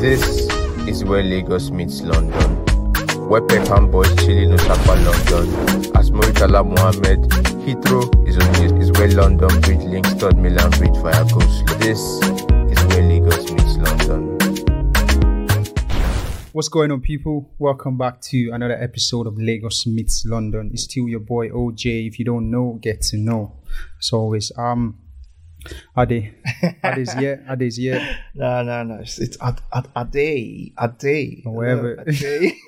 This is where Lagos meets London. Where Peckham boys chilling Osaka, London. As Murtala Muhammed, Heathrow is, on, is where London Bridge links Third Mainland Bridge via Slow. This is where Lagos meets London. What's going on, people? Welcome back to another episode of Lagos Meets London. It's still your boy OJ. If you don't know, get to know. As always, um, Ade, Ade's yeah, Ade's yeah, No, no, no. It's, it's a, a, a day, a day, Or wherever. A day.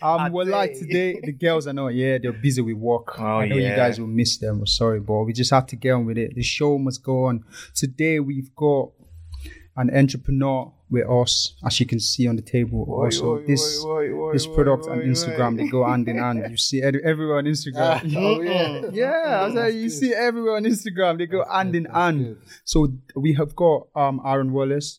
Um, well, like today, the girls are not here. They're busy with work. Oh, I know you guys will miss them. We're sorry, but we just have to get on with it. The show must go on. Today, we've got an entrepreneur with us, as you can see on the table. Oi, also, oi, this oi, this product oi. Instagram, they go hand in hand. You see ed- everyone on Instagram. Oh, yeah. Yeah, I was like, you see everywhere on Instagram, they go hand in hand. So we have got um Aaron Wallace,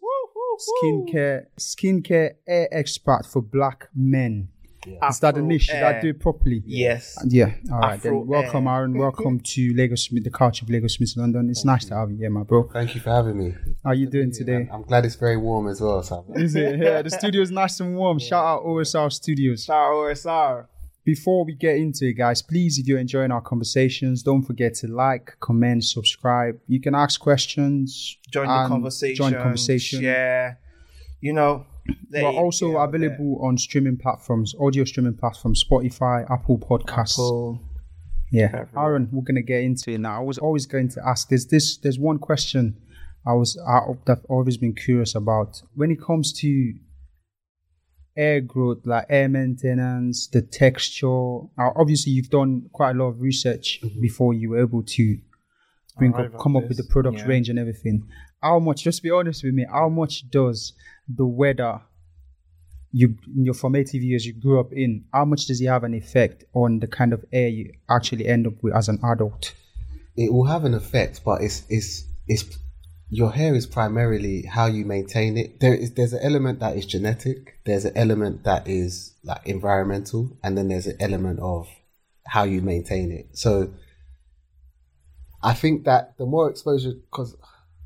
skincare skincare air expert for black men. Is that a Afro niche? Did I do it properly? Yes. Yeah. All right. Afro then welcome, air. Aaron. Welcome to Lagos, Meets, the culture of Lagos Meets London. It's nice to have you here, my bro. Thank you for having me. How are you doing today? I'm glad it's very warm as well. So Is it? Yeah, the studio is nice and warm. Shout out OSR Studios. Shout out OSR. Before we get into it, guys, please, if you're enjoying our conversations, don't forget to like, comment, subscribe. You can ask questions, Join the conversation. Join the conversation. Share. You know. Let We're also there. available on streaming platforms, audio streaming platforms, Spotify, Apple Podcasts. Apple. Yeah, Aaron, we're gonna get into it now. I was always going to ask. There's this. There's one question I was I, that I've always been curious about when it comes to air growth, like air maintenance, the texture. Now, obviously, you've done quite a lot of research mm-hmm. before you were able to bring Arrive up, come up with the product yeah. range and everything. How much? Just be honest with me. How much does the weather you in your formative years you grew up in, how much does it have an effect on the kind of air you actually end up with as an adult? it will have an effect, but it's it's it's your hair is primarily how you maintain it. There is there's an element that is genetic. There's an element that is like environmental, and then there's an element of how you maintain it. So I think that the more exposure, because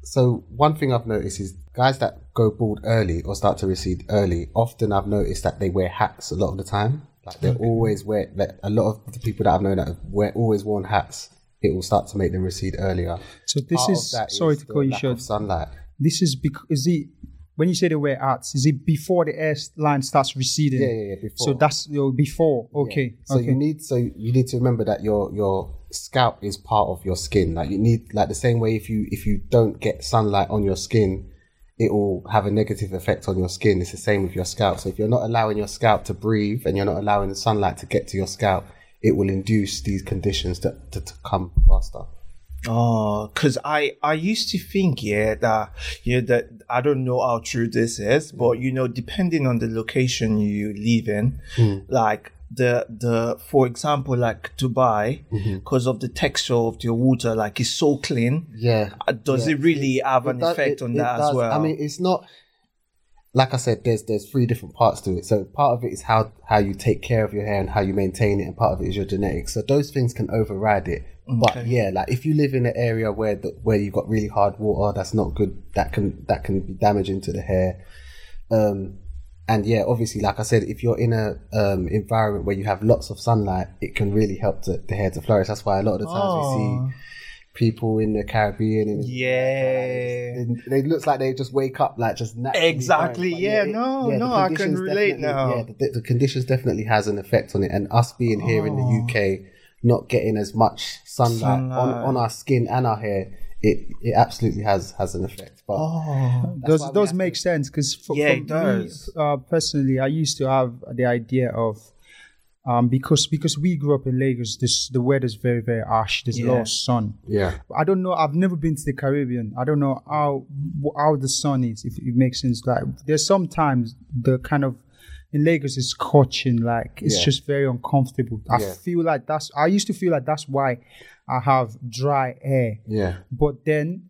so one thing I've noticed is guys that go bald early or start to recede early. Often I've noticed that they wear hats a lot of the time. Like they always wear. Like a lot of the people that I've known that have wear always worn hats. It will start to make them recede earlier. So this Part is sorry is to call you short. sunlight. This is because is it when you say they wear hats, is it before the air line starts receding? Yeah, yeah, yeah. Before. So that's your before. Okay. So okay. you need so you need to remember that your your scalp is part of your skin. Like you need like the same way if you if you don't get sunlight on your skin, it will have a negative effect on your skin. It's the same with your scalp. So if you're not allowing your scalp to breathe and you're not allowing the sunlight to get to your scalp, it will induce these conditions to, to, to come faster. Oh, cause I I used to think yeah that you know that I don't know how true this is, but you know depending on the location you live in, Hmm. like the the for example like Dubai, Mm-hmm. because of the texture of the water, like it's so clean. Yeah. uh, Does it really have an It does- effect it- on it that as well? I mean, it's not like I said. There's there's three different parts to it. So part of it is how how you take care of your hair and how you maintain it, and part of it is your genetics. So those things can override it. But yeah, like if you live in an area where the, where you've got really hard water, that's not good. That can that can be damaging to the hair. Um, and yeah, obviously, like I said, if you're in a um, environment where you have lots of sunlight, it can really help the, the hair to flourish. That's why a lot of the times we see people in the Caribbean and yeah. it, it looks like they just wake up like just naturally Exactly, yeah, it- no, the no, I can relate now. Yeah, the, the conditions definitely has an effect on it, and us being here in the UK, not getting as much sunlight, On, Sunlight. on our skin and our hair, it it absolutely has has an effect. But Oh, does why we does have make sense because for, Yeah, for it does. me uh, personally, I used to have the idea of um, because because we grew up in Lagos, this the weather's very very harsh. There's a lot of sun. yeah, I don't know. I've never been to the Caribbean. I don't know how how the sun is. If it makes sense, like there's sometimes the kind of in Lagos is scorching. Like it's Yeah. just very uncomfortable. I Yeah. feel like that's. I used to feel like that's why I have dry air. yeah, But then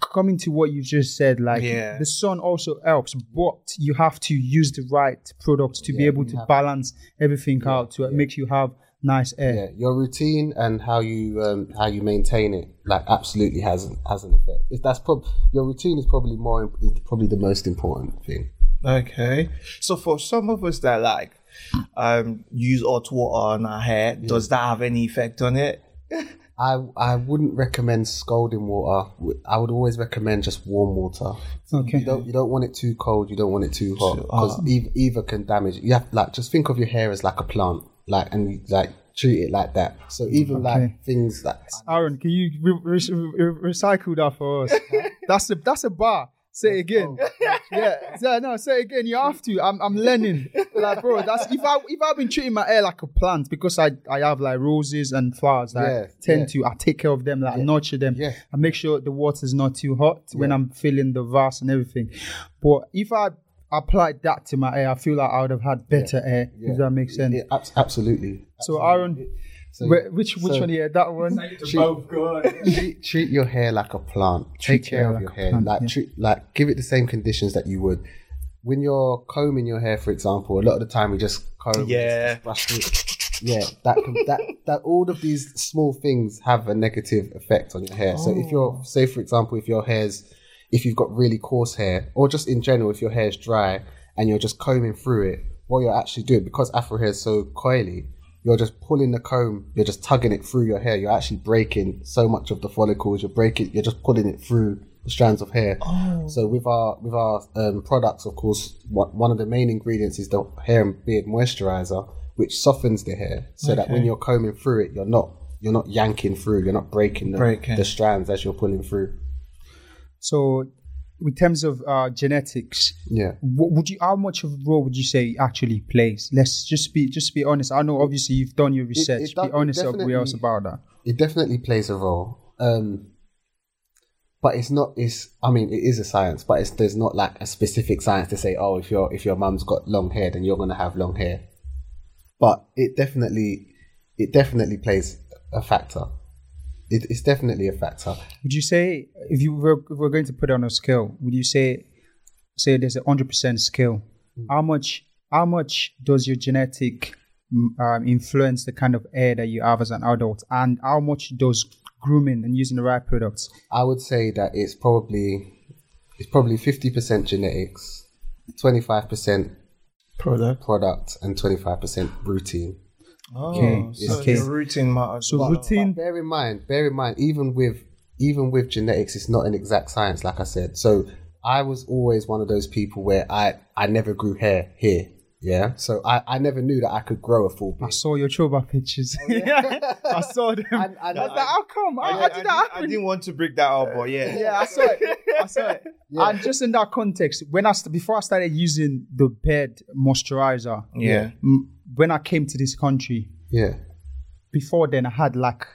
coming to what you just said, like Yeah. the sun also helps, but you have to use the right products to be able to have- balance everything out to make you have nice air. yeah. Your routine and how you um, how you maintain it, like, absolutely has an, has an effect. If that's prob- your routine is probably more is probably the most important thing. Okay. So for some of us that like um use hot water on our hair, does that have any effect on it? I I wouldn't recommend scalding water. I would always recommend just warm water. Okay. You don't you don't want it too cold. You don't want it too hot because ah. either, either can damage. You have like just think of your hair as like a plant, like and like treat it like that. So even Okay. like things that Aaron, can you re- re- re- recycle that for us? that's a that's a bar. Say it again. yeah, yeah, no, say it again. You have to. I'm I'm learning. Like, bro, that's if I if I've been treating my hair like a plant because I I have like roses and flowers. Like, Yeah, tend yeah. to I take care of them, like nurture them. Yeah. I make sure the water's not too hot when I'm filling the vase and everything. But if I applied that to my hair, I feel like I would have had better hair. If that makes sense. yeah, abs- absolutely. So Aaron, So wh- which which so- one? Yeah, that one. treat, treat your hair like a plant. Take Treat care of hair your hair. plant, like yeah. treat, like give it the same conditions that you would. When you're combing your hair, for example, a lot of the time we just comb, Yeah. just, just brush it. Yeah, that can, that that all of these small things have a negative effect on your hair. So if you're, oh. say for example, if your hair's, if you've got really coarse hair, or just in general, if your hair's dry and you're just combing through it, what you're actually doing because Afro hair is so coily, you're just pulling the comb, you're just tugging it through your hair. You're actually breaking so much of the follicles. You're breaking, you're just pulling it through the strands of hair. So with our with our um, products, of course, one one of the main ingredients is the hair and beard moisturizer, which softens the hair, so that when you're combing through it, you're not you're not yanking through, you're not breaking the, Breaking. the strands as you're pulling through. So, in terms of uh, genetics, Yeah. what would you? How much of a role would you say actually plays? Let's just be just be honest. I know obviously you've done your research. it does- be honest it with us definitely- about that. it definitely plays a role. Um, but it's not. It's. I mean, it is a science, but it's there's not like a specific science to say, oh, if your if your mum's got long hair, then you're gonna have long hair. But it definitely, it definitely plays a factor. It, it's definitely a factor. Would you say if you were, if we're going to put it on a scale, would you say say there's a hundred percent scale? Hmm. How much how much does your genetic mm, um, influence the kind of hair that you have as an adult, and how much does grooming and using the right products? I would say that it's probably it's probably fifty percent genetics, twenty five percent Product. product, and twenty five percent routine. Oh, Okay, so okay. the routine matters. So But- routine. But bear in mind, bear in mind, even with even with genetics, it's not an exact science, like I said. So I was always one of those people where I I never grew hair here. Yeah, so I, I never knew that I could grow a full I saw your choba pictures. Oh, yeah, I saw them. And- and I was I- like, how come? How, I, how did didn't- that I didn't want to break that up, but yeah. yeah, I saw it. I saw it. And just in that context, when I st- before I started using the bed moisturizer, Yeah. m- when I came to this country, Yeah, before then I had like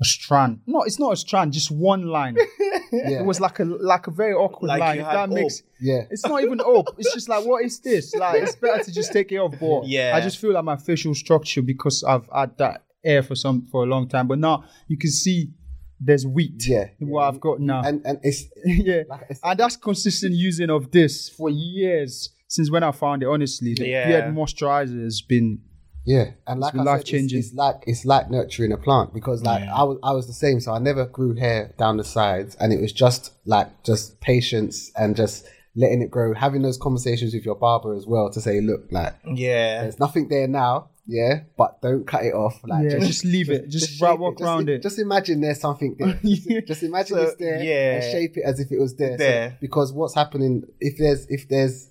a strand. No, it's not a strand, just one line. yeah, It was like a like a very awkward Like line. you If that makes hope. yeah. it's not even up. It's just like what is this? Like it's better to just take it off. But Yeah. I just feel like my facial structure because I've had that air for some for a long time. But now you can see there's wheat Yeah. in what I've got now. And and it's yeah, Like I said- and that's consistent using of this for years since when I found it. Honestly, the Yeah. beard moisturizer has been Yeah, and like been I said, life-changing. It's, it's like it's like nurturing a plant because like I was I was the same. So I never grew hair down the sides, and it was just like just patience and just letting it grow, having those conversations with your barber as well to say, look, like Yeah. there's nothing there now, yeah, but don't cut it off. Like yeah. Just, leave it. Just, shape right, walk Just around im- it. Just imagine there's something there. Just, just imagine So, it's there yeah. and shape it as if it was there. So- There. because what's happening if there's if there's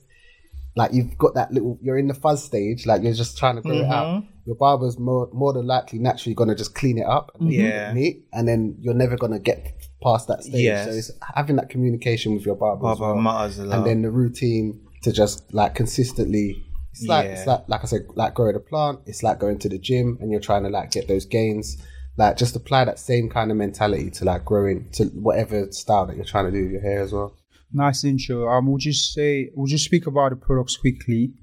like you've got that little you're in the fuzz stage, like you're just trying to grow it Mm-hmm. out. Your barber's more more than likely naturally gonna just clean it up and Yeah. neat, and then you're never gonna get past that stage. Yes. So it's having that communication with your barber, as Barber well. matters a lot. and then the routine to just like consistently. It's like Yeah. it's like like I said, like growing a plant. It's like going to the gym and you're trying to like get those gains. Like just apply that same kind of mentality to like growing to whatever style that you're trying to do with your hair as well. Nice intro. Um, we'll just say we'll just speak about the products quickly.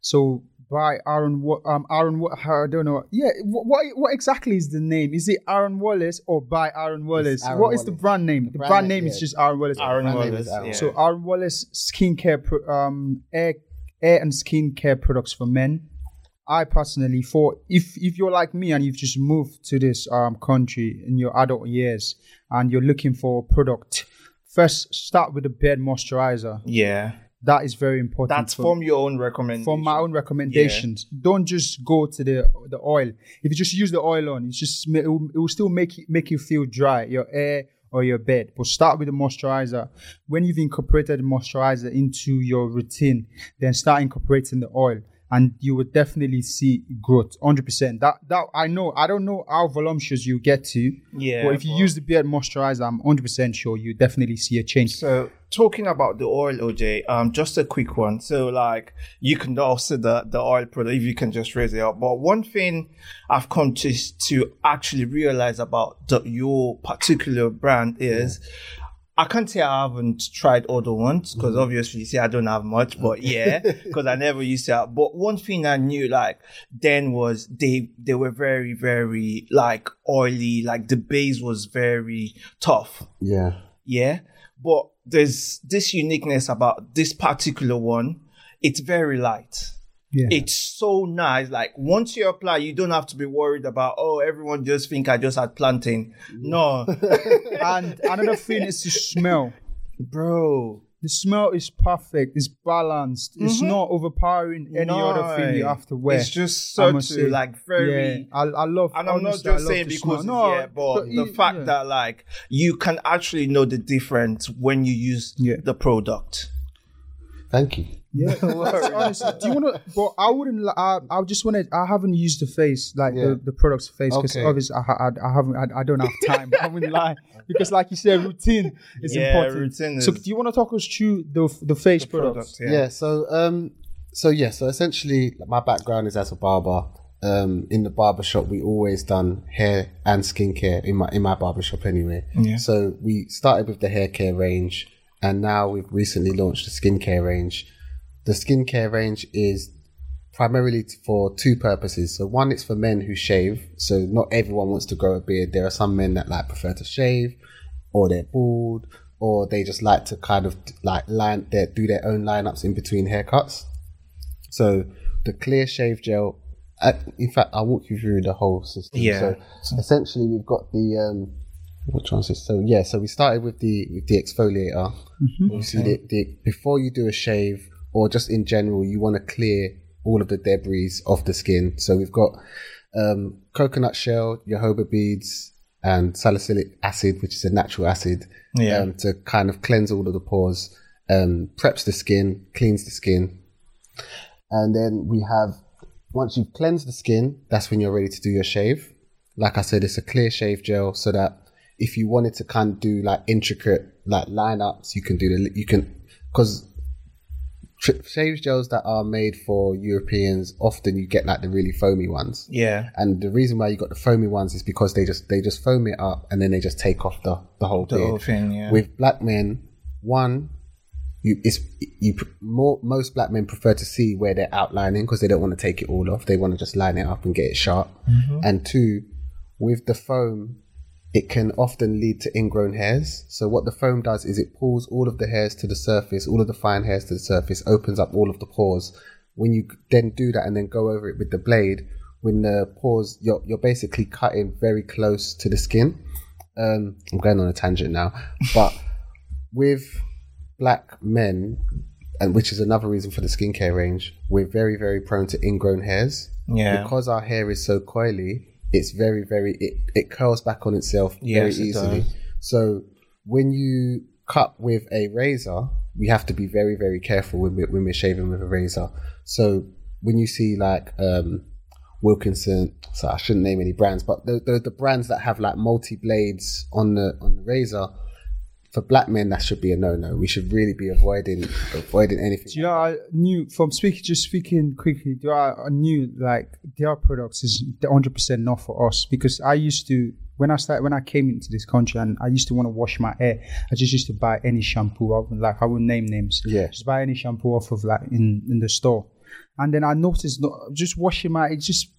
So by Aaron, Wa- um, Aaron, Wa- I don't know. Yeah, what, what what exactly is the name? Is it Aaron Wallace or by Aaron Wallace? Aaron What is the brand name? The, brand brand, name, name is just Aaron Wallace. Aaron Wallace. Aaron. yeah. So Aaron Wallace skincare, pro- um, hair, hair and skincare products for men. I personally, for if if you're like me and you've just moved to this um country in your adult years and you're looking for a product, first start with the beard moisturizer. yeah. That is very important. That's for- from your own recommendation. from my own recommendations. Don't just go to the the oil. If you just use the oil on, it's just it will, it will still make you, make you feel dry, your hair or your bed. But start with the moisturizer. When you've incorporated the moisturizer into your routine, then start incorporating the oil. And you will definitely see growth, hundred percent. That that I know. I don't know how voluptuous you get to, Yeah, But if you use the beard moisturizer, I'm hundred percent sure you definitely see a change. So talking about the oil, OJ, um, just a quick one. So like you can also the the oil product if you can just raise it up. But one thing I've come to to actually realize about the, your particular brand is. I can't say I haven't tried other ones because mm-hmm. obviously you see I don't have much, but mm-hmm. yeah, because I never used to. Have. But one thing I knew like then was they they were very very like oily, like the base was very tough. Yeah. Yeah. But there's this uniqueness about this particular one. It's very light. Yeah. It's so nice. Like once you apply, you don't have to be worried about, oh, everyone just think I just had plantain. Mm. No, and another thing is the smell. bro. The smell is perfect. It's balanced. It's mm-hmm. not overpowering any other thing you have to wear. It's just I such a, like very. Yeah, I, I love. And I'm not just saying because smell. it's yeah, but, the it- fact yeah. that like you can actually know the difference when you use Yeah. the product. Thank you. Yeah, honestly, do you want to? But I wouldn't. li- I, I just want to. I haven't used the face like Yeah. the, the product's face because Okay. obviously I, I, I haven't. I, I don't have time. I wouldn't lie because, like you said, routine is Yeah, important. routine so, is- do you want to talk us through the the face products? Product, Yeah. so um so yeah, so essentially my background is as a barber. Um in the barber shop we always done hair and skincare in my in my barber shop anyway. Yeah. So we started with the hair care range and now we've recently launched the skincare range. The skincare range is primarily for two purposes. So one, it's for men who shave. So not everyone wants to grow a beard. There are some men that like prefer to shave, or they're bald, or they just like to kind of like line their do their own lineups in between haircuts. So the clear shave gel. In fact, I'll walk you through the whole system. Yeah. So essentially, we've got the um, which one's this? So yeah, so we started with the with the exfoliator. Obviously, the, the, before you do a shave or just in general, you want to clear all of the debris off the skin. So we've got um, coconut shell, jojoba beads, and salicylic acid, which is a natural acid, Yeah. um, to kind of cleanse all of the pores, um, preps the skin, cleans the skin, and then we have once you've cleansed the skin, that's when you're ready to do your shave. Like I said, it's a clear shave gel so that if you wanted to kind of do like intricate like lineups, you can do the you can because shave gels that are made for Europeans often you get like the really foamy ones. Yeah. And the reason why you got the foamy ones is because they just they just foam it up and then they just take off the the whole The beard. whole thing, yeah. With black men, one you it's you more most black men prefer to see where they're outlining because they don't want to take it all off. They want to just line it up and get it sharp. Mm-hmm. And two, with the foam, it can often lead to ingrown hairs. So what the foam does is it pulls all of the hairs to the surface, all of the fine hairs to the surface, opens up all of the pores. When you then do that and then go over it with the blade, when the pores, you're you're basically cutting very close to the skin. Um, I'm going on a tangent now, but with black men, and which is another reason for the skincare range, we're very, very prone to ingrown hairs. Yeah. Because our hair is so coily, it's very, very it, it curls back on itself Yes, very it easily. does. So when you cut with a razor, we have to be very, very careful when we're, when we're shaving with a razor. So when you see like um, Wilkinson, so I shouldn't name any brands, but the, the the brands that have like multi blades on the on the razor, for black men that should be a no no. We should really be avoiding avoiding anything. Do you know, I knew from speaking, just speaking quickly, do I, I knew like their products is the 100% not for us because I used to, when I started, when I came into this country and I used to want to wash my hair, I just used to buy any shampoo. I would, like, I would name names. Yeah. Just buy any shampoo off of like in, in the store. And then I noticed no, just washing my, it's just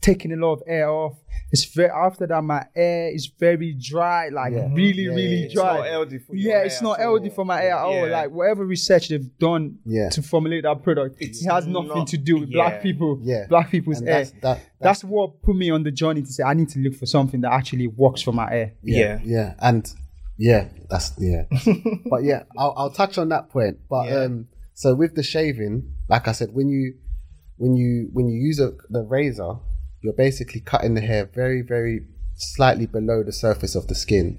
taking a lot of air off. It's very, after that, my air is very dry, like really, really It's dry. not healthy for your yeah, it's not at healthy for my hair at all. Yeah. Like whatever research they've done Yeah. to formulate that product, it has nothing not- to do with yeah. black people, Yeah. black people's And hair. that's- that- that's, what put me on the journey to say I need to look for something that actually works for my hair. Yeah. yeah, and yeah, that's yeah. but yeah, I'll, I'll touch on that point. But Yeah. um, So with the shaving, like I said, when you when you when you use a, the razor, you're basically cutting the hair very very slightly below the surface of the skin,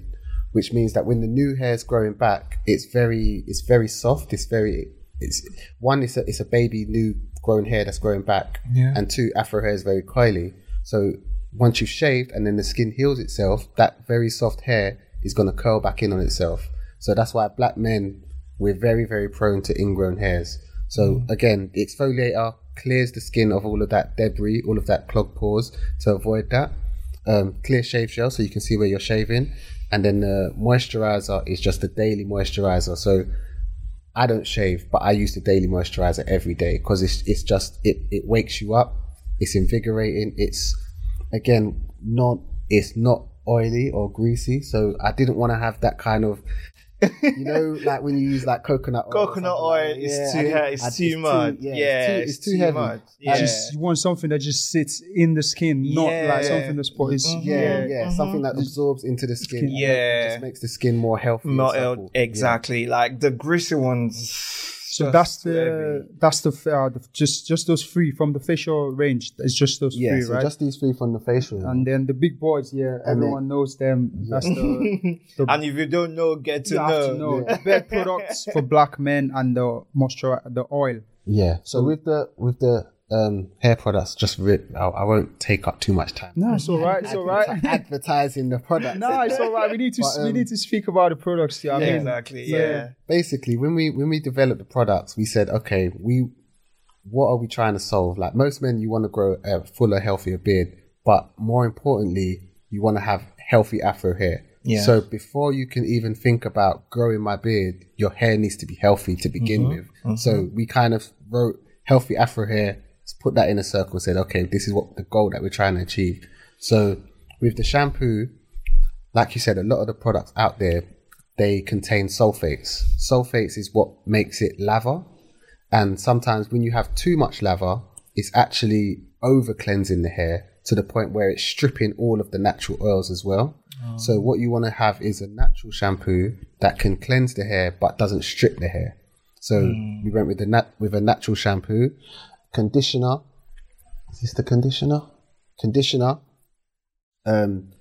which means that when the new hair is growing back, it's very it's very soft. It's very it's one it's a it's a baby new grown hair that's growing back, Yeah. and two afro hair is very coily. So once you've shaved and then the skin heals itself, that very soft hair is going to curl back in on itself. So that's why black men we're very very prone to ingrown hairs. So mm. again, the exfoliator clears the skin of all of that debris, all of that clogged pores to avoid that. Um, clear shave gel so you can see where you're shaving, and then the moisturizer is just a daily moisturizer. So I don't shave, but I use the daily moisturizer every day because it's it's just it it wakes you up. It's invigorating. It's again not it's not oily or greasy. So I didn't want to have that kind of you know like when you use like coconut oil. Coconut something like oil that. is Yeah, too I didn't- it's too much. Yeah, it's too, it's too heavy. much. Yeah. Yeah. Just you want something that just sits in the skin, not Yeah. like something that's put is Yeah, yeah, mhm. something that absorbs into the skin. Skin. and Yeah. just makes the skin more healthy. Not supple. el- exactly like the greasy ones. So just that's the heavy. that's the, uh, the just just those three from the facial range. It's just those Yeah, three, so right? just these three from the facial. and then the big boys, yeah, And everyone knows them. That's the, the and if you don't know, get to you know. have to know the bed products for black men and the moisture, the oil. Yeah. So with the with the um, hair products, just rip. I, I won't take up too much time. No, it's all right. It's all right. Advertising the product. no, it's all right. We need to But, we um, need to speak about the products. Yeah, I Yeah, mean, exactly. so- Yeah. Basically, when we when we developed the products, we said, okay, we what are we trying to solve? Like most men, you want to grow a fuller, healthier beard, but more importantly, you want to have healthy afro hair. Yeah. So before you can even think about growing my beard, your hair needs to be healthy to begin Mm-hmm. with. So we kind of wrote healthy afro hair, put that in a circle, said, okay, this is what the goal that we're trying to achieve. So with the shampoo, like you said, a lot of the products out there, they contain sulfates. Sulfates is what makes it lava. And sometimes when you have too much lava, it's actually over cleansing the hair to the point where it's stripping all of the natural oils as well. Oh. So what you want to have is a natural shampoo that can cleanse the hair but doesn't strip the hair. So hmm. we went with the nat- with a natural shampoo, conditioner. Is this the conditioner? Conditioner. Um,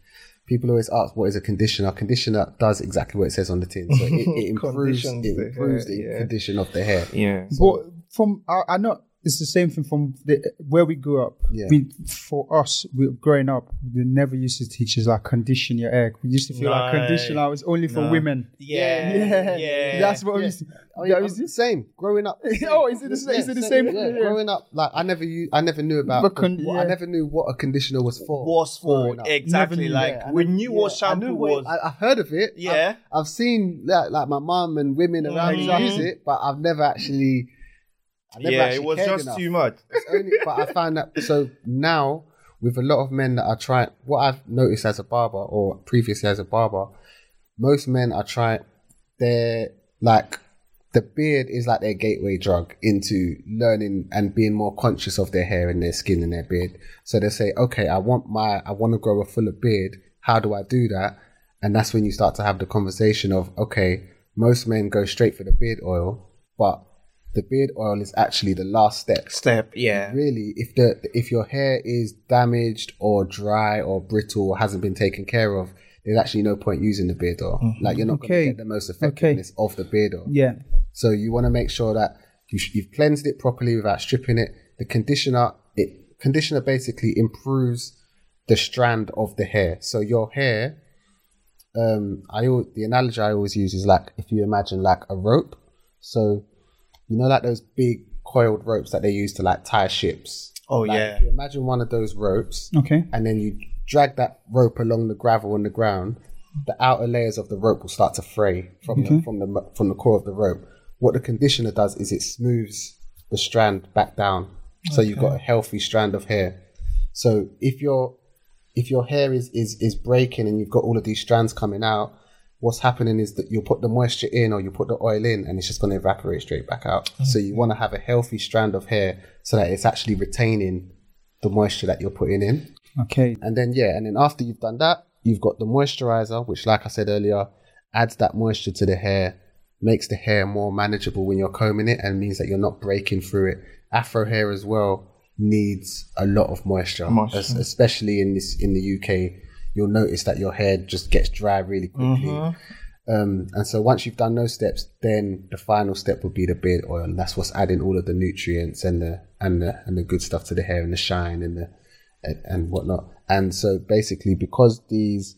people always ask what is a conditioner. Conditioner does exactly what it says on the tin. So it, it improves it the hair, the yeah. condition of the hair. Yeah. But from I, I know it's the same thing from the, where we grew up. Yeah. We, for us, we, growing up, we never used to teach us like condition your hair. We used to feel like Right. conditioner was only for No. women. Yeah. Yeah, Yeah. That's what we Yeah. used to. Oh, yeah, was the same. Growing up. Oh, is it the same- is it the same- Yeah. yeah. Growing up, like I never, u- I never knew about. But con- what- I never knew what a conditioner was for. was for exactly like Yeah, we never- knew what yeah, I shampoo knew what- was. I, I've heard of it. Yeah. I've, I've seen like, like my mum and women around me Mhm. use it, but I've never actually. Yeah, it was just enough. too much. Only, but I found that so now with a lot of men that are trying, what I've noticed as a barber or previously as a barber, most men are trying. They're like the beard is like their gateway drug into learning and being more conscious of their hair and their skin and their beard. So they say, okay, I want my, I want to grow a fuller beard. How do I do that? And that's when you start to have the conversation of, okay, most men go straight for the beard oil, but the beard oil is actually the last step. Step, yeah. really if the if your hair is damaged or dry or brittle or hasn't been taken care of there's actually no point using the beard oil. Like you're not going Okay. to get the most effectiveness of the beard oil. Yeah. so you want to make sure that you, you've cleansed it properly without stripping it. The conditioner it conditioner basically improves the strand of the hair. So your hair um i the analogy i always use is like if you imagine like a rope. So you know like those big coiled ropes that they use to like tie ships Oh like, yeah. you imagine one of those ropes Okay. and then you drag that rope along the gravel on the ground, the outer layers of the rope will start to fray from the, from the from the core of the rope. What the conditioner does is it smooths the strand back down, so you've got a healthy strand of hair. So if your if your hair is is is breaking and you've got all of these strands coming out, what's happening is that you'll put the moisture in or you put the oil in and it's just going to evaporate straight back out. So mm. you want to have a healthy strand of hair so that it's actually retaining the moisture that you're putting in. Okay. And then yeah, and then after you've done that, you've got the moisturizer, which like I said earlier, adds that moisture to the hair, makes the hair more manageable when you're combing it and means that you're not breaking through it. Afro hair as well needs a lot of moisture, Moisture. es- especially in this in the UK. You'll notice that your hair just gets dry really quickly. Um, and so once you've done those steps, then the final step would be the beard oil, and that's what's adding all of the nutrients and the and the and the good stuff to the hair and the shine and the and, and whatnot. And so basically, because these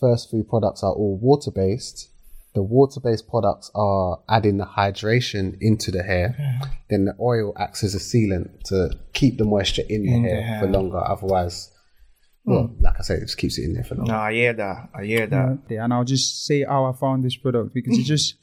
first three products are all water based, the water based products are adding the hydration into the hair. Then the oil acts as a sealant to keep the moisture in the, In the hair, hair. for longer. Otherwise, well, hmm. like I said, it just keeps it in there for longer. No, I hear that. I hear that. Yeah, and I'll just say how I found this product because it just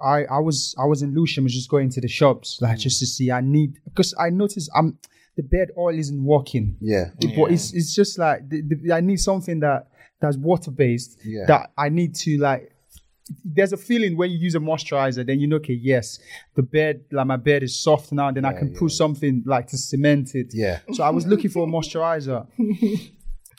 I I was I was in Lewisham, was just going to the shops like hmm. just to see I need because I noticed I'm the bed oil isn't working. Yeah. It- But it's it's just like the, the, I need something that that's water based. Yeah. That I need to like. There's a feeling when you use a moisturizer, then you know, okay, yes, the bed, like my bed is soft now. Then I can put something like to cement it. Yeah. So I was looking for a moisturizer.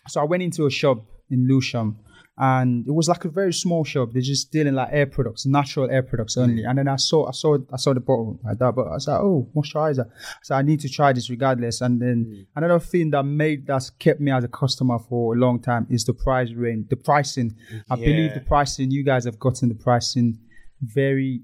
so I went into a shop in Lewisham and it was like a very small shop. They're just dealing like air products, natural air products only. Mm. And then I saw I saw I saw the bottle like that, but I was like, oh, moisturizer. So I need to try this regardless. And then mm. another thing that made that's kept me as a customer for a long time is the price range, the pricing. I believe the pricing, you guys have gotten the pricing very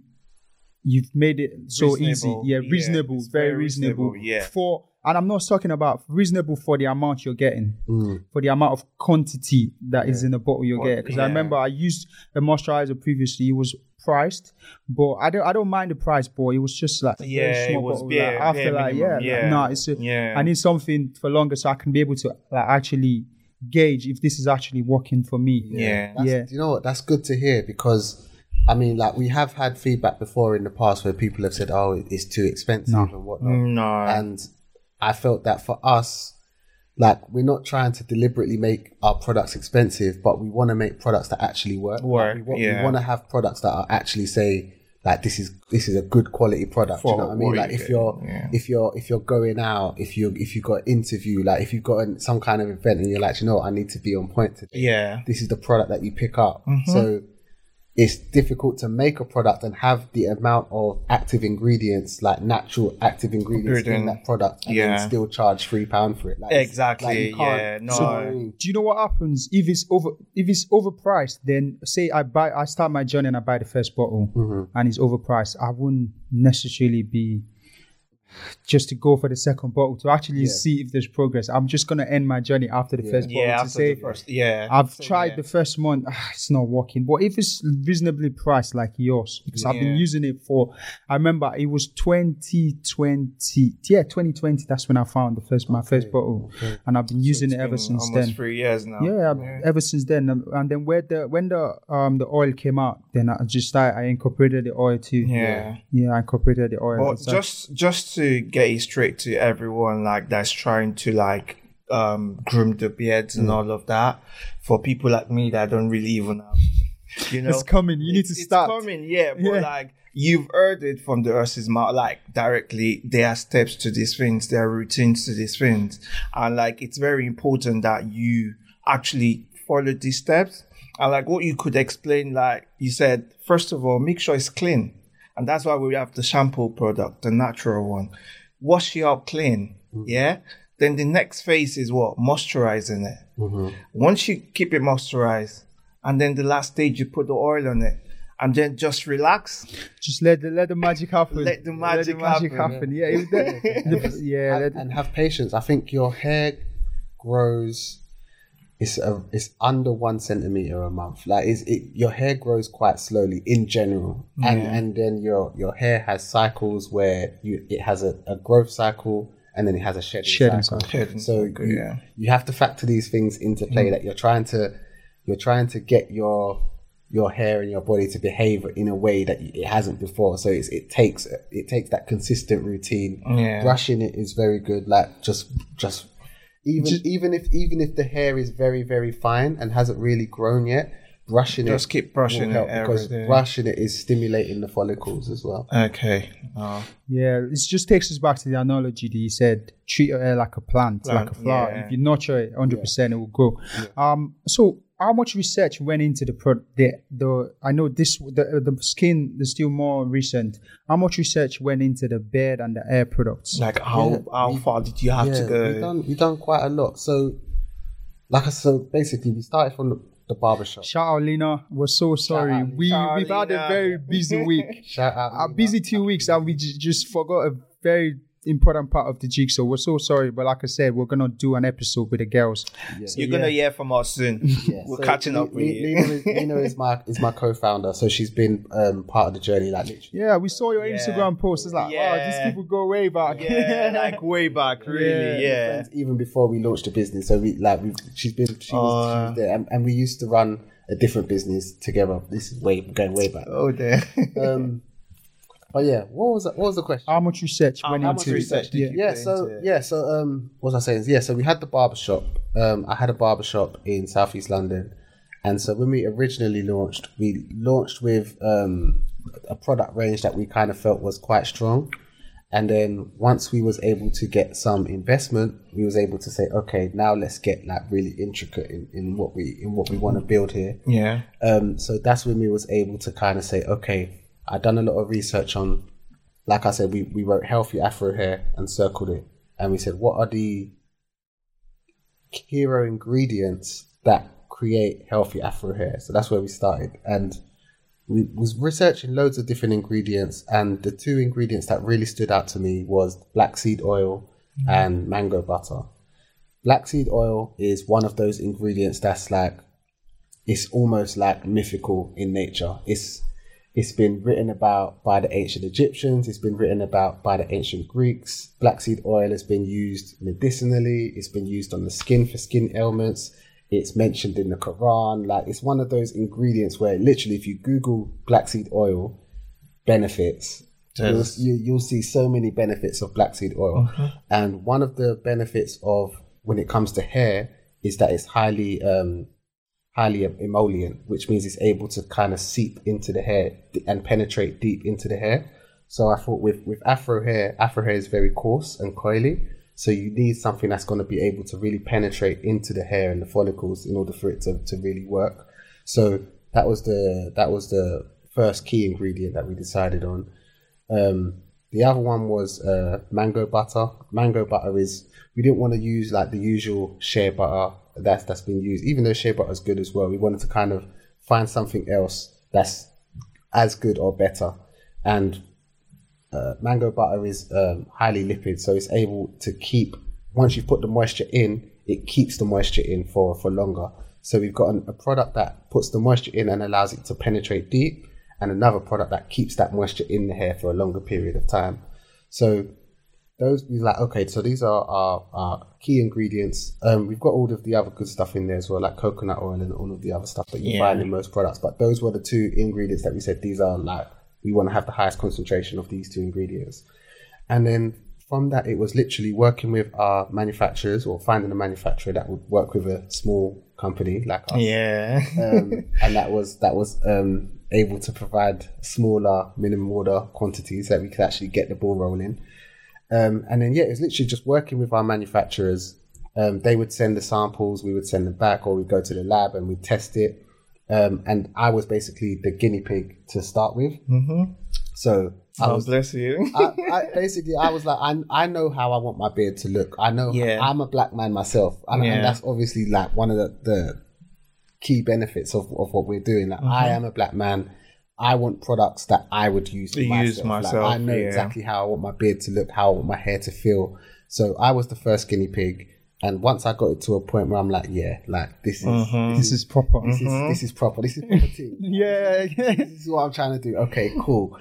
you've made it so easy. Reasonable. Yeah, Yeah, reasonable, it's very, very reasonable. reasonable, yeah. For and I'm not talking about reasonable for the amount you're getting, Mm. for the amount of quantity that is in the bottle you're Well, getting. Because I remember I used a moisturizer previously. It was priced, but I don't I don't mind the price, but it was just like a very Yeah, it small was bottle. bare- like, after bare like minimum, yeah, like, yeah. no, it's a, Yeah. I need something for longer so I can be able to like actually gauge if this is actually working for me. Yeah. That's, Yeah. You know what? That's good to hear because, I mean, like we have had feedback before in the past where people have said, "Oh, it's too expensive No. and whatnot," No. and I felt that for us, like we're not trying to deliberately make our products expensive, but we want to make products that actually work. Like, Work, we, want, yeah. we want to have products that are actually say. Like this is this is a good quality product. you know what I mean? Like you if you're yeah. if you're if you're going out, if you if you got an interview, like if you've got an, some kind of event and you're like, you know, what, I need to be on point today yeah. this is the product that you pick up. Mm-hmm. So it's difficult to make a product and have the amount of active ingredients, like natural active ingredients in that product, and Yeah. then still charge three pound for it. Like, Exactly, like, you can't- yeah, no. you know what I mean? Do you know what happens if it's over if it's overpriced? Then say I buy I start my journey and I buy the first bottle Mm-hmm. and it's overpriced. I wouldn't necessarily be just to go for the second bottle to actually see if there's progress. I'm just gonna end my journey after the first bottle Yeah, to after say the first, yeah. I've So, tried yeah. the first month, ah, it's not working. But if it's reasonably priced like yours, because I've been using it for, I remember it was 2020. Yeah, 2020. That's when I found the first my first bottle, and I've been using it ever since almost then. three years now. Yeah, ever since then, Um, and then where the when the um the oil came out, then I just started, I incorporated the oil too. Yeah. yeah, I incorporated the oil. But It's like- just just to get it straight to everyone like that's trying to like um groom the beards Mm. and all of that, for people like me that don't really even have you know it's coming. You need to it's start. coming, yeah. But Yeah. like you've heard it from the horse's mouth, like directly. There are steps to these things, there are routines to these things, and like it's very important that you actually follow these steps. And like what you could explain, like you said, first of all, make sure it's clean, and that's why we have the shampoo product, the natural one. Wash it up clean, mm-hmm. yeah. Then the next phase is what moisturizing it. Mm-hmm. Once you keep it moisturized, and then the last stage you put the oil on it, and then just relax. Just let the let the magic happen. Let the magic happen. happen. Yeah, it- the- the- yeah. and, and have patience. I think your hair grows. It's a, it's under one centimeter a month. Like it's, it, your hair grows quite slowly in general, and and then your your hair has cycles where you it has a, a growth cycle and then it has a shedding, Shedding cycle. cycle. Shedding So cycle, you, yeah. you have to factor these things into play mm. that you're trying to you're trying to get your your hair and your body to behave in a way that it hasn't before. So it's, it takes it takes that consistent routine. Yeah. Brushing it is very good. Like just just even even if even if the hair is very very fine and hasn't really grown yet, brushing it Just keep brushing will it help because every day. brushing it is stimulating the follicles as well. Okay. Oh, Yeah, it just takes us back to the analogy that you said: treat your hair like a plant, Plant, like a flower. yeah. If you nurture it, hundred percent, it will grow. Um, so how much research went into the pro the the I know this the the skin is still more recent. How much research went into the bed and the air products? Like how Yeah, how we- far did you have to go? we've go? done we've done quite a lot. So, like I so basically, we started from the, the barbershop. Shout out Lena. We're so sorry. out, We Shout we've had a very busy week. Shout out, a busy two weeks and we j- just forgot a very important part of the jigsaw. We're so sorry, but like I said, we're gonna do an episode with the girls. You're gonna hear from us soon. Yeah, We're so catching up with Le- you. Lena is, Lena is my is my co-founder, so she's been um, part of the journey, like literally. Yeah, we saw your Yeah. Instagram post. It's like, wow, Yeah. these people go way back. yeah, like way back, really. Yeah. friends even before we launched the business. So we like we she's been she was, she Oh. was there, and, and we used to run a different business together. This is way going way back. Oh, there. Um, but yeah, what was that? what was the question? How much research went how into much it? research did Yeah. you- yeah, put so into it? yeah, so um, what was I saying? Yeah, so we had the barbershop. Um, I had a barbershop in Southeast London, and so when we originally launched, we launched with um a product range that we kind of felt was quite strong. And then once we was able to get some investment, we was able to say, okay, now let's get like really intricate in, in what we in what we want to build here. yeah. Um, so that's when we was able to kind of say, okay, I done a lot of research on, like I said, we, we wrote healthy Afro hair and circled it, and we said, what are the hero ingredients that create healthy Afro hair? So that's where we started, and we was researching loads of different ingredients, and the two ingredients that really stood out to me was black seed oil mm. and mango butter. Black seed oil is one of those ingredients that's like it's almost like mythical in nature. It's it's been written about by the ancient Egyptians. It's been written about by the ancient Greeks. Black seed oil has been used medicinally. It's been used on the skin for skin ailments. It's mentioned in the Quran. Like it's one of those ingredients where literally, if you Google black seed oil benefits, you'll, you, you'll see so many benefits of black seed oil. And one of the benefits of when it comes to hair is that it's highly um, highly emollient, which means it's able to kind of seep into the hair and penetrate deep into the hair. So I thought with with afro hair, afro hair is very coarse and coily. So you need something that's going to be able to really penetrate into the hair and the follicles in order for it to, to really work. So that was the that was the first key ingredient that we decided on. Um, the other one was uh, mango butter. Mango butter is we didn't want to use like the usual shea butter that's that's been used. Even though shea butter is good as well, we wanted to kind of find something else that's as good or better. And uh, mango butter is um, highly lipid, so it's able to keep once you've put the moisture in, it keeps the moisture in for for longer. So we've got an, a product that puts the moisture in and allows it to penetrate deep, and another product that keeps that moisture in the hair for a longer period of time. So those we like okay. So these are our, our key ingredients. Um, we've got all of the other good stuff in there as well, like coconut oil and all of the other stuff that you Yeah. find in most products. But those were the two ingredients that we said these are like we want to have the highest concentration of these two ingredients. And then from that, it was literally working with our manufacturers or finding a manufacturer that would work with a small company like us Yeah. um, and that was that was um, able to provide smaller minimum order quantities that we could actually get the ball rolling. Um, and then yeah, it's literally just working with our manufacturers. Um, they would send the samples, we would send them back, or we'd go to the lab and we'd test it. Um, and I was basically the guinea pig to start with. Mm-hmm. So I oh, was bless you. I, I, basically, I was like, I, I know how I want my beard to look. I know Yeah. I'm a black man myself, and, Yeah. and that's obviously like one of the, the key benefits of, of what we're doing. Like, Mm-hmm. I am a black man. I want products that I would use To myself. use Like, myself, I know yeah. exactly how I want my beard to look, how I want my hair to feel. So I was the first guinea pig, and once I got it to a point where I'm like, yeah, like this is Mm-hmm. This is proper. this is this is proper. This is proper Yeah, yeah. this is what I'm trying to do. Okay, cool.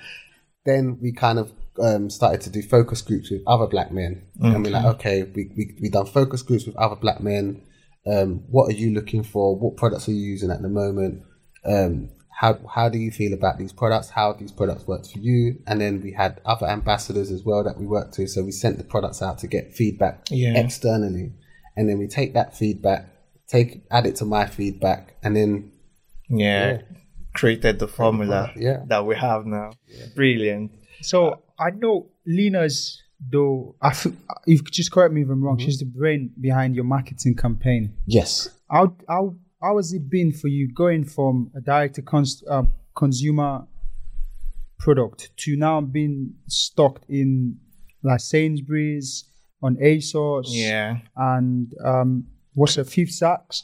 Then we kind of um, started to do focus groups with other black men, and we're like, okay, we we we done focus groups with other black men. Um, what are you looking for? What products are you using at the moment? Um, how how do you feel about these products? How these products worked for you? And then we had other ambassadors as well that we worked to. So we sent the products out to get feedback Yeah. externally, and then we take that feedback, take add it to my feedback, and then yeah. Created the formula Yeah. that we have now. Brilliant. So I know Lena's though. I f- you could just correct me if I'm wrong. Mm-hmm. She's the brain behind your marketing campaign. yes, How how how how has it been for you going from a direct to cons- uh, consumer product to now being stocked in like Sainsbury's, on ASOS, Yeah. and um, what's the Fifth Saks?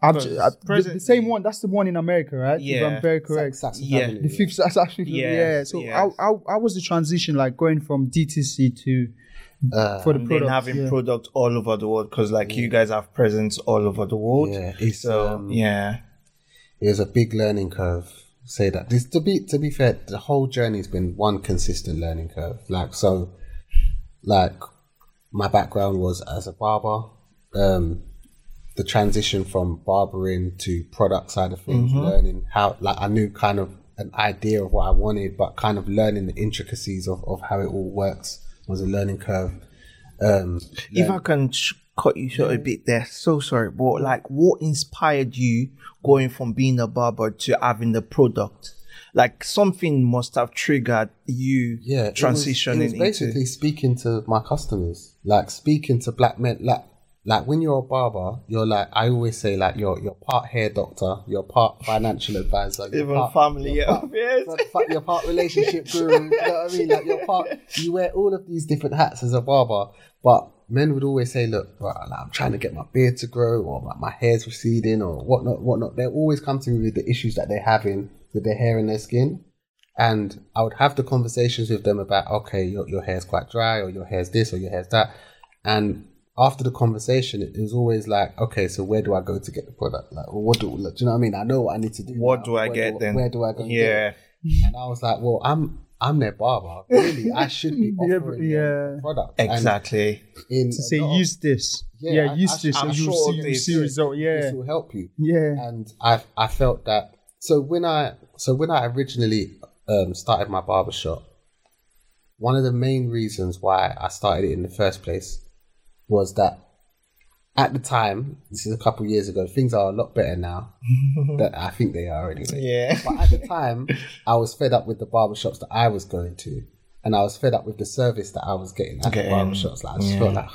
I've But ju- I- the, the same one. That's the one in America, right? If I'm very correct. Sax- Saxon Yeah. Avenue, The Fifth Saks actually. Yes, yeah. So yes. how, how how was the transition like going from DTC to Uh, for the And then product? having yeah. product all over the world because like you guys have presence all over the world. yeah, it's So um, yeah. it was a big learning curve. Say that. This to be to be fair, the whole journey's been one consistent learning curve. Like so, like my background was as a barber. Um, the transition from barbering to product side of things, learning how like I knew kind of an idea of what I wanted, but kind of learning the intricacies of, of how it all works was a learning curve. Um, If I can sh- cut you short a bit there, so sorry, but like, what inspired you going from being a barber to having the product? Like something must have triggered you yeah, it was- transitioning it was, basically into. speaking to my customers, like speaking to black men, like like when you're a barber, you're like I always say like you're you're part hair doctor, you're part financial advisor, you're Even part, family, you're yeah, part, yes. you're part- you're part relationship guru. you know what I mean? Like you're part, you wear all of these different hats as a barber, but men would always say, "Look, bro, like, I'm trying to get my beard to grow, or like, my hair's receding, or whatnot, whatnot." They always come to me with the issues that they're having with their hair and their skin and I would have the conversations with them about okay, your your hair's quite dry, or your hair's this, or your hair's that, and after the conversation, it, was always like, okay, so where do I go to get the product? Like, what do, like, do you know what I mean? I know what I need to do. What now. do I Where get then? Where do I go? Yeah. And I was like, well, I'm I'm their barber. Really, I should be Yeah, offering yeah. the product. Exactly. in to say lot use this? Yeah, Yeah, I- use I- this, I'm and sure see you this- see result. Yeah, this will help you. yeah. and I I felt that so when I so when I originally um, started my barbershop, one of the main reasons why I started it in the first place was that at the time, this is a couple years ago, things are a lot better now. that I think they are anyway. Yeah. But at the time, I was fed up with the barbershops that I was going to. And I was fed up with the service that I was getting at Getting, the barbershops. Like, I just yeah. felt like,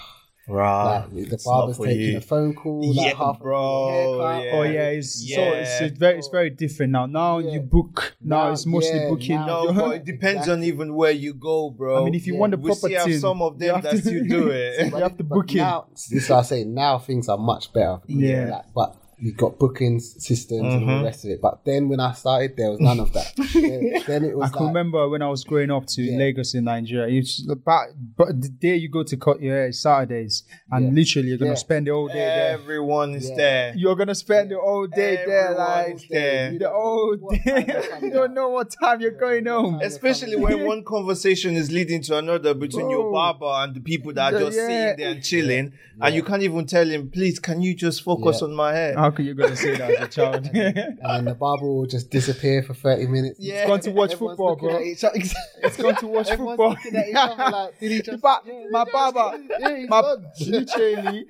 Right. like the It's barber's taking you. a phone call, Yeah, like half bro, yeah. Oh yeah, it's so it's, it's very it's very different now. Now you book. Now, Now, it's mostly yeah, booking. now- No, but it depends on even where you go, bro. I mean, if you Yeah. want the we see property, have some of them that still do it. you have to book it. now, this is what I say. Now things are much better. Yeah. Like, but you've got bookings systems and Mm-hmm. all the rest of it. But then when I started, there was none of that. then, then it was. I was can like, remember when I was growing up to Yeah. Lagos in Nigeria. It's about but the day you go to cut your hair is Saturdays, and Yeah. literally you're gonna Yeah. spend the whole day there. Everyone is Yeah. there. You're gonna spend the whole day there, like there. the whole day. you're you coming don't know what time you're going home. Especially when one conversation is leading to another between your barber and the people that are just yeah. sitting there and chilling, and you can't even tell him, "Please, can you just focus Yeah. on my hair?" How can you gonna say that as a child? and the barber will just disappear for 30 minutes. Yeah. It's gone to watch Everyone's football, bro. at each other. It's gone to watch Everyone's football. looking at each other like, just- But yeah, my he just- barber, yeah, my gone. literally,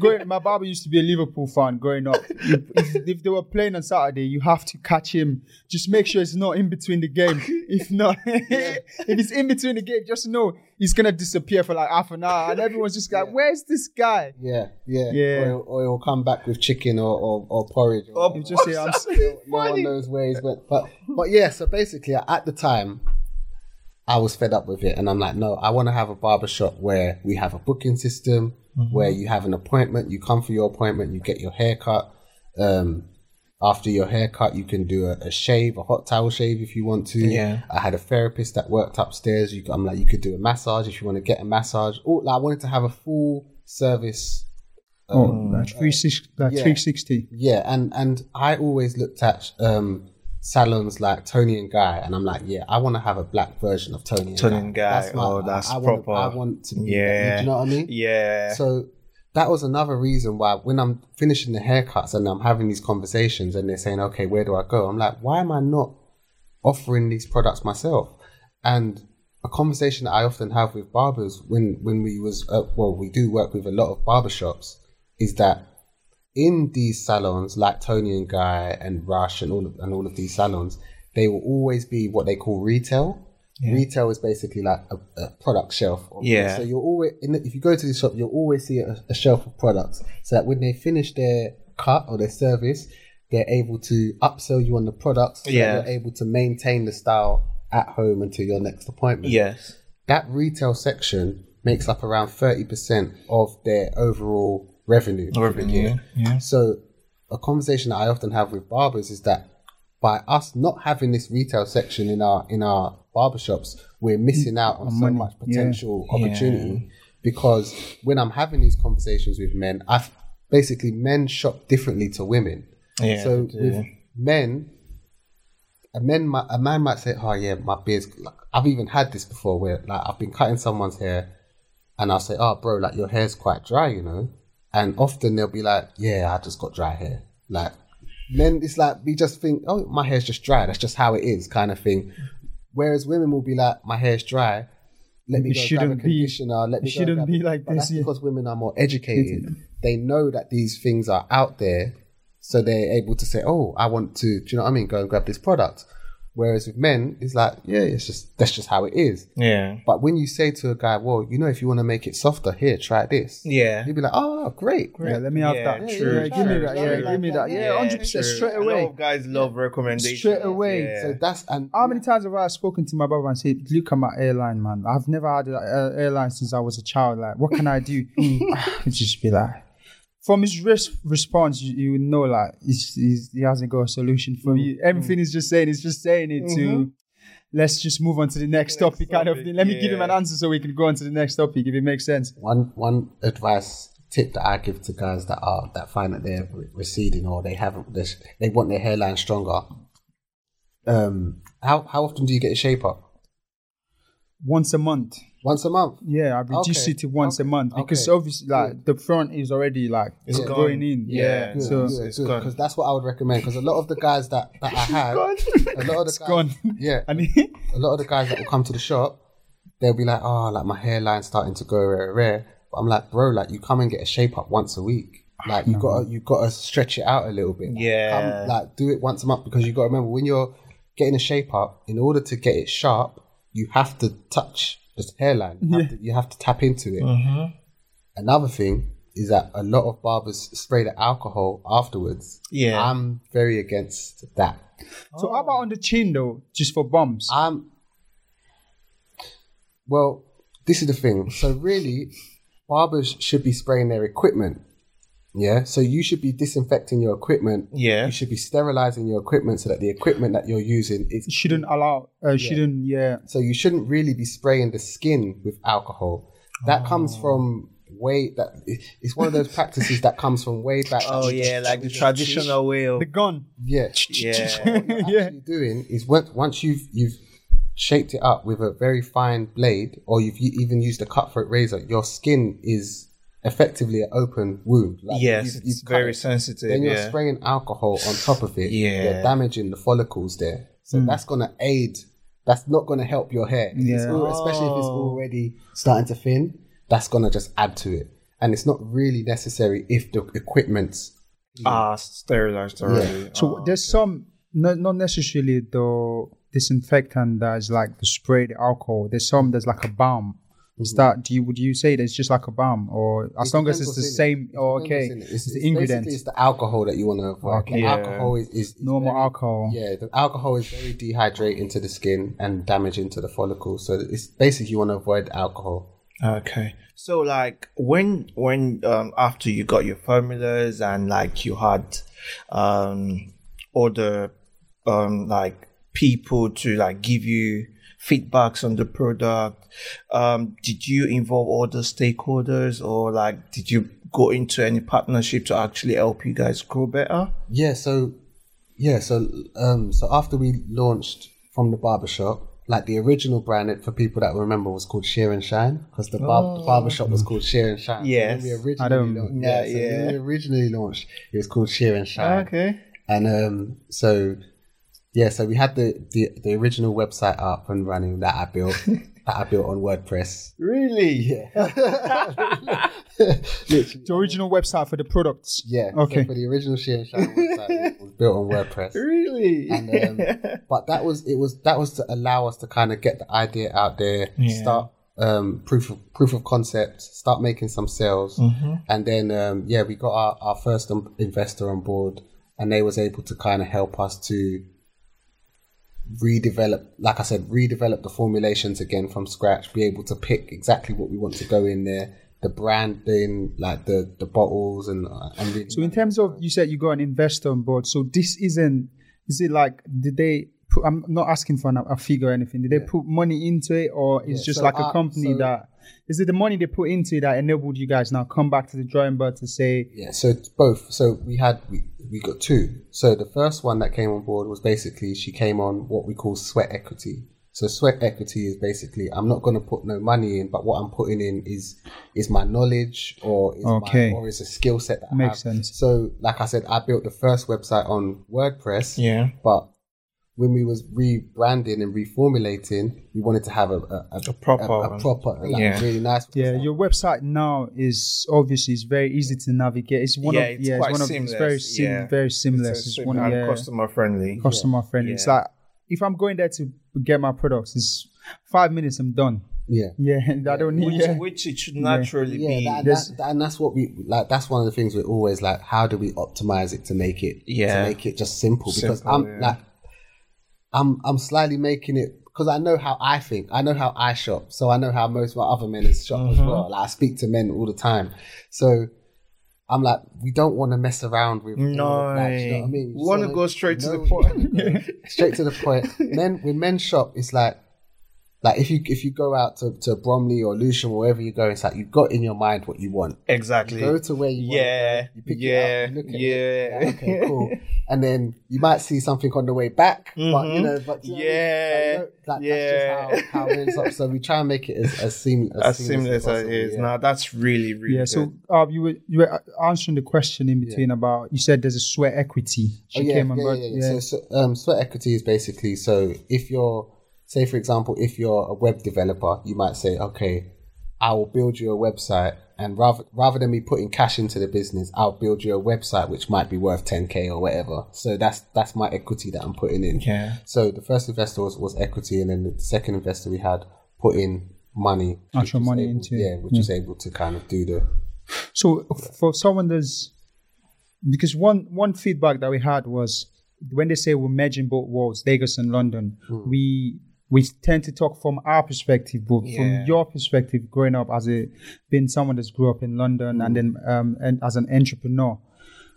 going, my barber used to be a Liverpool fan growing up. If, if- if they were playing on Saturday, you have to catch him. Just make sure it's not in between the game. If not, if it's in between the game, just know he's gonna disappear for like half an hour, and everyone's just like, "Where's this guy?" Yeah, yeah. Yeah. Or, he'll- or he'll come back with chicken or, or, or porridge. Or, Oh, You just say, "I'm." no one knows where he's went. But but yeah, so basically at the time I was fed up with it and I'm like, no, I want to have a barbershop where we have a booking system where you have an appointment, you come for your appointment, you get your haircut." Um after your haircut, you can do a, a shave, a hot towel shave if you want to. Yeah. I had a therapist that worked upstairs. You, I'm like, you could do a massage if you want to get a massage. All, like, I wanted to have a full service Oh, like 360, like yeah. 360. yeah, and and I always looked at um, salons like Toni and Guy, and I'm like, yeah, I want to have a black version of Toni and Toni Guy. and Guy, oh, that's I, I wanna- proper. I want to be. Yeah. that. Do you know what I mean? Yeah. So that was another reason why when I'm finishing the haircuts and I'm having these conversations and they're saying, okay, where do I go? I'm like, why am I not offering these products myself? And a conversation that I often have with barbers when when we was uh, well, we do work with a lot of barbershops, is that in these salons like Toni and Guy and Rush and all of, and all of these salons, they will always be what they call retail. Retail is basically like a, a product shelf. Yeah. So you're always, in the, if you go to the shop, you'll always see a, a shelf of products. So that when they finish their cut or their service, they're able to upsell you on the products. So Yeah. You're able to maintain the style at home until your next appointment. Yes. That retail section makes up around 30% of their overall revenue. for the year. Revenue. Yeah. So a conversation that I often have with barbers is that by us not having this retail section in our in our barbershops, we're missing out on so money, much yeah. potential opportunity. Because when I'm having these conversations with men, I basically men shop differently to women. Yeah. so with men, a men a man might say, "Oh yeah, my beard's." Like, I've even had this before, where like I've been cutting someone's hair, and I'll say, "Oh, bro, like your hair's quite dry," you know. And often they'll be like, "Yeah, I just got dry hair." Like men, it's like we just think, "Oh, my hair's just dry. That's just how it is," kind of thing. Whereas women will be like, "My hair's dry." Let me It go grab a shouldn't be- conditioner. Let me shouldn't be it." like But this, That's yeah. because women are more educated. They know that these things are out there, so they're able to say, "Oh, I want to." Do you know what I mean? Go and grab this product. Whereas with men, it's like, yeah, it's just that's just how it is. Yeah. But when you say to a guy, "Well, you know, if you want to make it softer, here, try this," Yeah. he'll be like, "Oh, great, great." Yeah, let me have Yeah, that. true, yeah, give me that. Yeah, true. give me that. Yeah, hundred percent true. straight A lot away. of guys love recommendations. Straight away. Yeah. So that's and How many times have I spoken to my brother and said, "Look at my airline, man. I've never had an airline since I was a child. Like, what can I do?" Hmm. He'd just be like, from his res- response, you, you know like he's, he's, he hasn't got a solution for you. Everything he's just saying, he's just saying it to. Let's just move on to the next topic, kind of thing. Let me give him an answer so we can go on to the next topic if it makes sense. one one advice tip that I give to guys that are that find that they're receding or they haven't they, they want their hairline stronger. Um, how how often do you get a shape up? Once a month. Once a month. Yeah, I reduced Okay, it to once a month because okay, obviously, like the front is already like It's going in. Yeah. Good, So It's good, because that's what I would recommend. Because a lot of the guys that, that I had, a lot of the guys, gone. yeah, I mean, a lot of the guys that will come to the shop, they'll be like, "Oh, like my hairline's starting to go rare, rare." But I'm like, "Bro, like you come and get a shape up once a week. Like you got to you got to stretch it out a little bit. Like, Yeah. come, like do it once a month because you got to remember when you're getting a shape up, in order to get it sharp, you have to touch this hairline. You have, to, you have to tap into it. Mm-hmm. Another thing is that a lot of barbers spray the alcohol afterwards. Yeah. I'm very against that. so how about on the chin though, just for bumps? I'm well, this is the thing. So really, barbers should be spraying their equipment. Yeah. So you should be disinfecting your equipment. Yeah. You should be sterilizing your equipment so that the equipment that you're using is shouldn't allow. Uh, Shouldn't. Yeah. so you shouldn't really be spraying the skin with alcohol. That comes Oh. from way that it's one of those practices that comes from way back. Oh yeah, like the traditional way of The gun. Yeah. yeah. what you're Yeah. doing is once once you've you've shaped it up with a very fine blade, or you've even used a cutthroat razor, your skin is effectively an open wound. Like, Yes, you've- it's very it. sensitive. Then you're yeah. spraying alcohol on top of it. Yeah. you're damaging the follicles there. So that's gonna aid. That's not gonna help your hair. Yeah. al- especially if it's Oh. already starting to thin. That's gonna just add to it, and it's not really necessary if the equipment's ah sterilized already. So Ah, there's some not not necessarily the disinfectant that is like the spray, the alcohol. There's some that's like a balm. Is that do you would you say that it's just like a balm or as It long as it's the same? It Oh, okay, what's it. it's, the ingredient. It's the alcohol that you want to avoid. Okay. Yeah. alcohol is, is, is Normal very- alcohol. Yeah, the alcohol is very dehydrating to the skin and damaging to the follicles. So it's basically you want to avoid alcohol. Okay. So like when when um after you got your formulas and like you had um other um like people to like give you feedbacks on the product, um did you involve other stakeholders or like did you go into any partnership to actually help you guys grow better? Yeah, so yeah, so um, so after we launched from the barbershop, like the original brand, it for people that remember was called Shear and Shine because the, bar- the barbershop was called Shear and Shine. So Yes. when we originally I don't- launched, Yeah, yeah, so yeah. when we originally launched, it was called Shear and Shine. Okay. And um, so yeah, so we had the, the the original website up and running that I built that I built on WordPress. Really? Yeah. The original website for the products. Yeah. Okay. So for the original Shear and Shine website, was built on WordPress. Really? And um, but that was it was that was to allow us to kind of get the idea out there, Yeah. start um, proof of proof of concept, start making some sales, Mm-hmm. and then um, yeah, we got our, our first um, investor on board, and they was able to kind of help us to redevelop, like I said, redevelop the formulations again from scratch, be able to pick exactly what we want to go in there, the branding, like the the bottles and uh, and really So in terms of you said you got an investor on board. So this isn't is it like did they put I'm not asking for an, a figure or anything. Did they put money into it or it's Yeah, just so like a company so- that is it the money they put into that enabled you guys now come back to the drawing board to say Yeah, so it's both. So we had we, we got two. So the first one that came on board was basically she came on what we call sweat equity. So sweat equity is basically I'm not going to put no money in, but what I'm putting in is is my knowledge or is Okay. my, or is a skill set that I Makes sense. So like I said, I built the first website on WordPress. Yeah. But when we was rebranding and reformulating, we wanted to have a a, a, proper a, a proper like, Yeah. really nice. yeah, your website now is obviously it's very easy to navigate. It's one Yeah, of it's yeah, quite it's one of it's very seamless, sim- yeah. very seamless. It's, It's, one of yeah, customer friendly. customer friendly. It's like if I'm going there to get my products, it's five minutes. I'm done. Yeah. Yeah, I don't need. Which, Yeah. which it should naturally Yeah, be. that, that, that- and that's what we like. That's one of the things we're always like. How do we optimize it to make it Yeah. to make it just simple? Because I'm yeah. like, I'm I'm slightly making it because I know how I think. I know how I shop, so I know how most of my other men is shop as Mm-hmm. well. Like I speak to men all the time, so. I'm like, we don't want to mess around with. No, like, you know what I mean? we want to go straight to the point. straight to the point. Men when men shop, it's like like if you if you go out to, to Bromley or Lewisham or wherever you go, it's like you've got in your mind what you want. exactly. Go to where you want Yeah, to go, you pick yeah, it up, you look at yeah. it, like, okay, cool. And then you might see something on the way back, but you know, but you know, Yeah, like, you know, like, yeah. that's just how, how it ends up. So we try and make it as, as, seam, as, as seamless as it possible, is. yeah. Now that's really, really Yeah, good. so uh, you were you were answering the question in between about you said there's a sweat equity. She Oh, yeah, came on yeah, board. yeah, yeah. So, so um, sweat equity is basically so if you're, say for example, if you're a web developer, you might say, okay, I will build you a website, and rather rather than me putting cash into the business, I'll build you a website which might be worth 10k or whatever. So that's that's my equity that I'm putting in. Yeah. So the first investor was, was equity, and then the second investor we had put in money, Actual money able- into it. yeah, which was able to kind of do the So for someone that's because one one feedback that we had was when they say we're merging both worlds, Lagos and London, hmm. we we tend to talk from our perspective, but Yeah. from your perspective, growing up as a being someone that's grew up in London and then um and as an entrepreneur.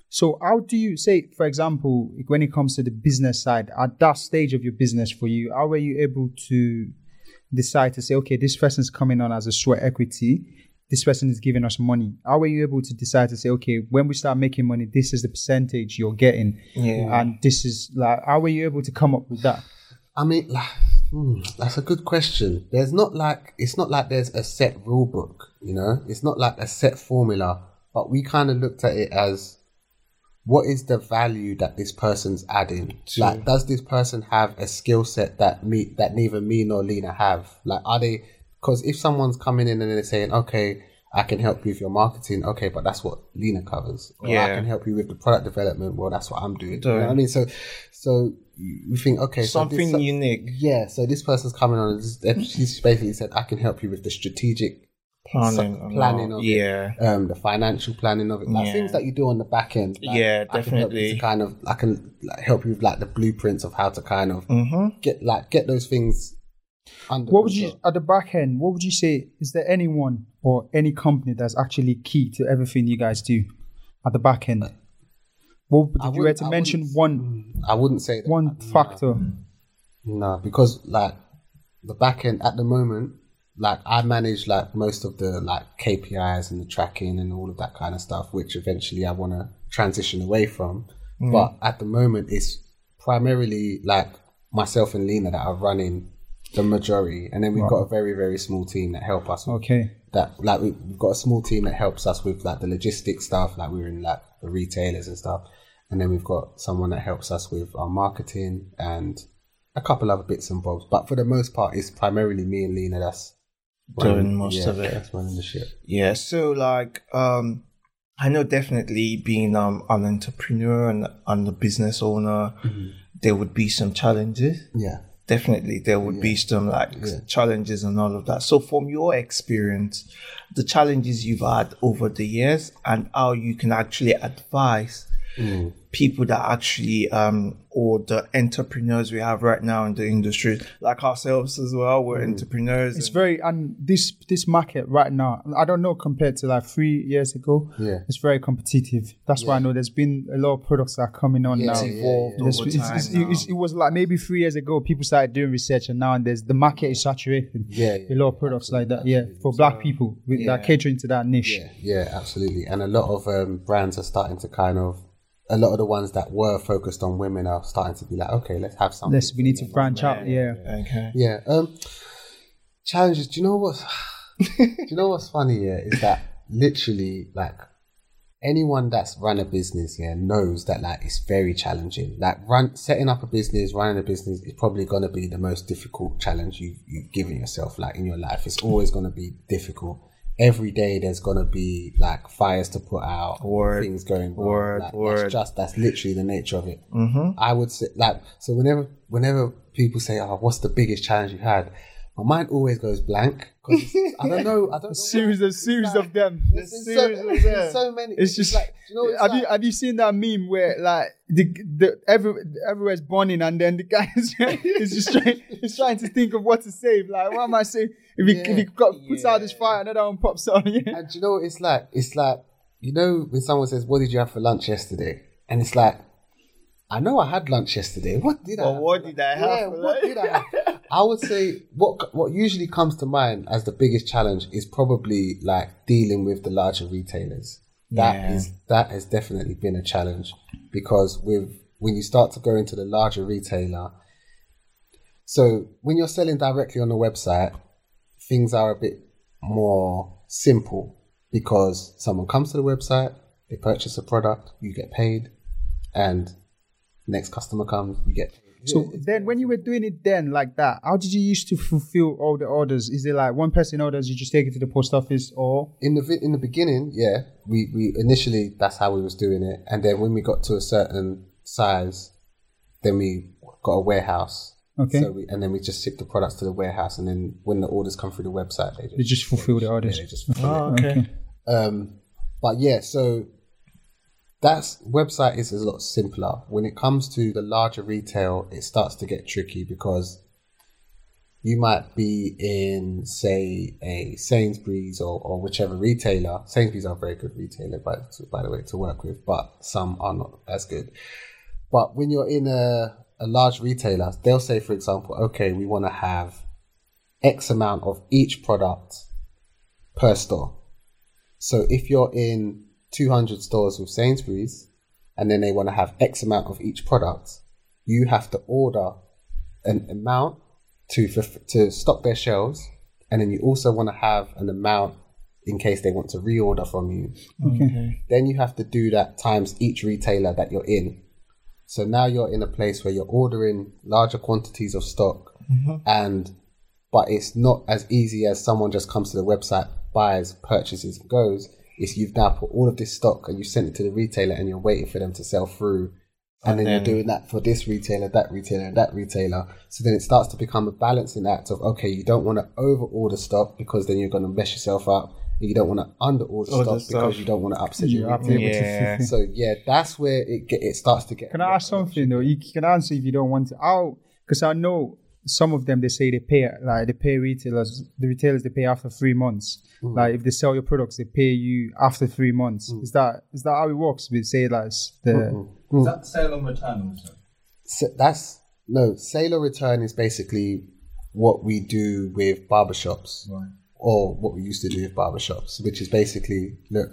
So how do you say, for example, when it comes to the business side, at that stage of your business for you, how were you able to decide to say, okay, this person's coming on as a sweat equity, this person is giving us money. How were you able to decide to say, okay, when we start making money, this is the percentage you're getting, Yeah. and this is like, how were you able to come up with that? I mean, like, hmm, that's a good question. There's not like it's not like there's a set rule book, you know. It's not like a set formula, but we kind of looked at it as what is the value that this person's adding? Like, does this person have a skill set that me that neither me nor Lena have? Like, are they? Because if someone's coming in and they're saying, okay. I can help you with your marketing. Okay, but that's what Lena covers. Or I can help you with the product development. Well, that's what I'm doing. You know what I mean? So, so we think, okay, so this- Something so- unique. yeah, so this person's coming on. and this- She's basically said, "I can help you with the strategic Planning, so- planning of it, yeah. um, the financial planning of it, like Yeah. things that you do on the back end." like, Yeah, I can help you definitely. to kind of, I can like, help you with like the blueprints of how to kind of Mm-hmm. get like get those things under. What would you at the back end? What would you say? Is there anyone or any company that's actually key to everything you guys do at the back end? What I did you were to I mention one I wouldn't say that. one factor? No, because like the back end at the moment, like I manage like most of the like KPIs and the tracking and all of that kind of stuff, which eventually I want to transition away from. Mm. But at the moment, it's primarily like myself and Lena that are running the majority, and then we've got a very very small team that help us. Okay. That like we- we've got a small team that helps us with like the logistics stuff, like we're in like the retailers and stuff, and then we've got someone that helps us with our marketing and a couple other bits and bobs. But for the most part, it's primarily me and Lena that's Doing running- most yeah, of it. That's running the ship. Yeah, so like um I know definitely being um an entrepreneur and, and a business owner, there would be some challenges. Yeah. Definitely there would be some like Yeah. challenges and all of that. So from your experience, the challenges you've had over the years and how you can actually advise people that actually um or the entrepreneurs we have right now in the industry, like ourselves as well. We're entrepreneurs. It's and- very and this this market right now. I don't know compared to like three years ago. Yeah. it's very competitive. That's why I know there's been a lot of products that are coming on Yeah, now. yeah, evolved It's- over time it's- now. it's- it was like maybe three years ago, people started doing research, and now and there's the market is saturated. Yeah, yeah, a lot of products like that. Yeah, for black people with Yeah. that catering to that niche. Yeah, yeah, absolutely. And a lot of um, brands are starting to kind of, a lot of the ones that were focused on women are starting to be like, okay, let's have something. Let's we need to branch out. Yeah. okay. Yeah. Um, challenges. Do you know what? do you know what's funny? Yeah, is that literally like anyone that's run a business, yeah, knows that like it's very challenging. Like run setting up a business, running a business is probably going to be the most difficult challenge you've you've given yourself like in your life. It's always going to be difficult. Every day there's to be like fires to put out, Word. things going wrong. Word, Like, word. That's just that's literally the nature of it. Mm-hmm. I would say like so whenever whenever people say, "Oh, what's the biggest challenge you had?" My mind always goes blank because I don't know. I don't know. Series of series of them. There's so, series of there's them. so many. It's just like, you know, it's have like, you have you seen that meme where like the the every everywhere's burning and then the guy is, is just trying he's trying to think of what to save. Like what am I saying? If he if he got, puts out this fire, another one pops on. Yeah. and you know it's like? It's like you know when someone says, "What did you have for lunch yesterday?" and it's like. I know I had lunch yesterday. What did I? But have what did? I have Yeah, what did I have? I would say what what usually comes to mind as the biggest challenge is probably like dealing with the larger retailers. That is Yeah. that has definitely been a challenge because with when you start to go into the larger retailer, so when you're selling directly on the website, things are a bit more simple because someone comes to the website, they purchase a product, you get paid, and next customer comes, you get paid. So then, when you were doing it then like that, how did you used to fulfill all the orders? Is it like one person orders, you just take it to the post office, or in the in the beginning, yeah, we, we initially that's how we was doing it, and then when we got to a certain size, then we got a warehouse. Okay. So we, and then we just ship the products to the warehouse, and then when the orders come through the website, they just, they just fulfill the orders? they just fulfill it. Oh, okay. Um, but yeah, so that's website is a lot simpler. When it comes to the larger retail, it starts to get tricky because you might be in, say, a Sainsbury's or, or whichever retailer. Sainsbury's are a very good retailer, by, by the way, to work with, but some are not as good. But when you're in a, a large retailer, they'll say, for example, okay, we want to have X amount of each product per store. So if you're in 200 stores with Sainsbury's and then they want to have X amount of each product, you have to order an amount to to stock their shelves, and then you also want to have an amount in case they want to reorder from you. Okay. Then you have to do that times each retailer that you're in. So now you're in a place where you're ordering larger quantities of stock, mm-hmm. and but it's not as easy as someone just comes to the website, buys, purchases, and goes. It's you've now put all of this stock and you sent it to the retailer, and you're waiting for them to sell through. And, then, then- you're doing that for this retailer, that retailer, and that retailer. So then it starts to become a balancing act of okay, you don't want to over order stock because then you're going to mess yourself up. And you don't want to under order Order stock stuff. because you don't want to upset your You have to be able to Yeah. so yeah, that's where it get, it starts to get. Can I ask something though? You can answer if you don't want to. How? Because I know some of them they say they pay like they pay retailers. The retailers they pay after three months. Mm. Like if they sell your products, they pay you after three months. Is that is that how it works? We say like s- the Is that sale on return also? So that's no sale or return is basically what we do with barbershops, Right. or what we used to do with barbershops, which is basically look,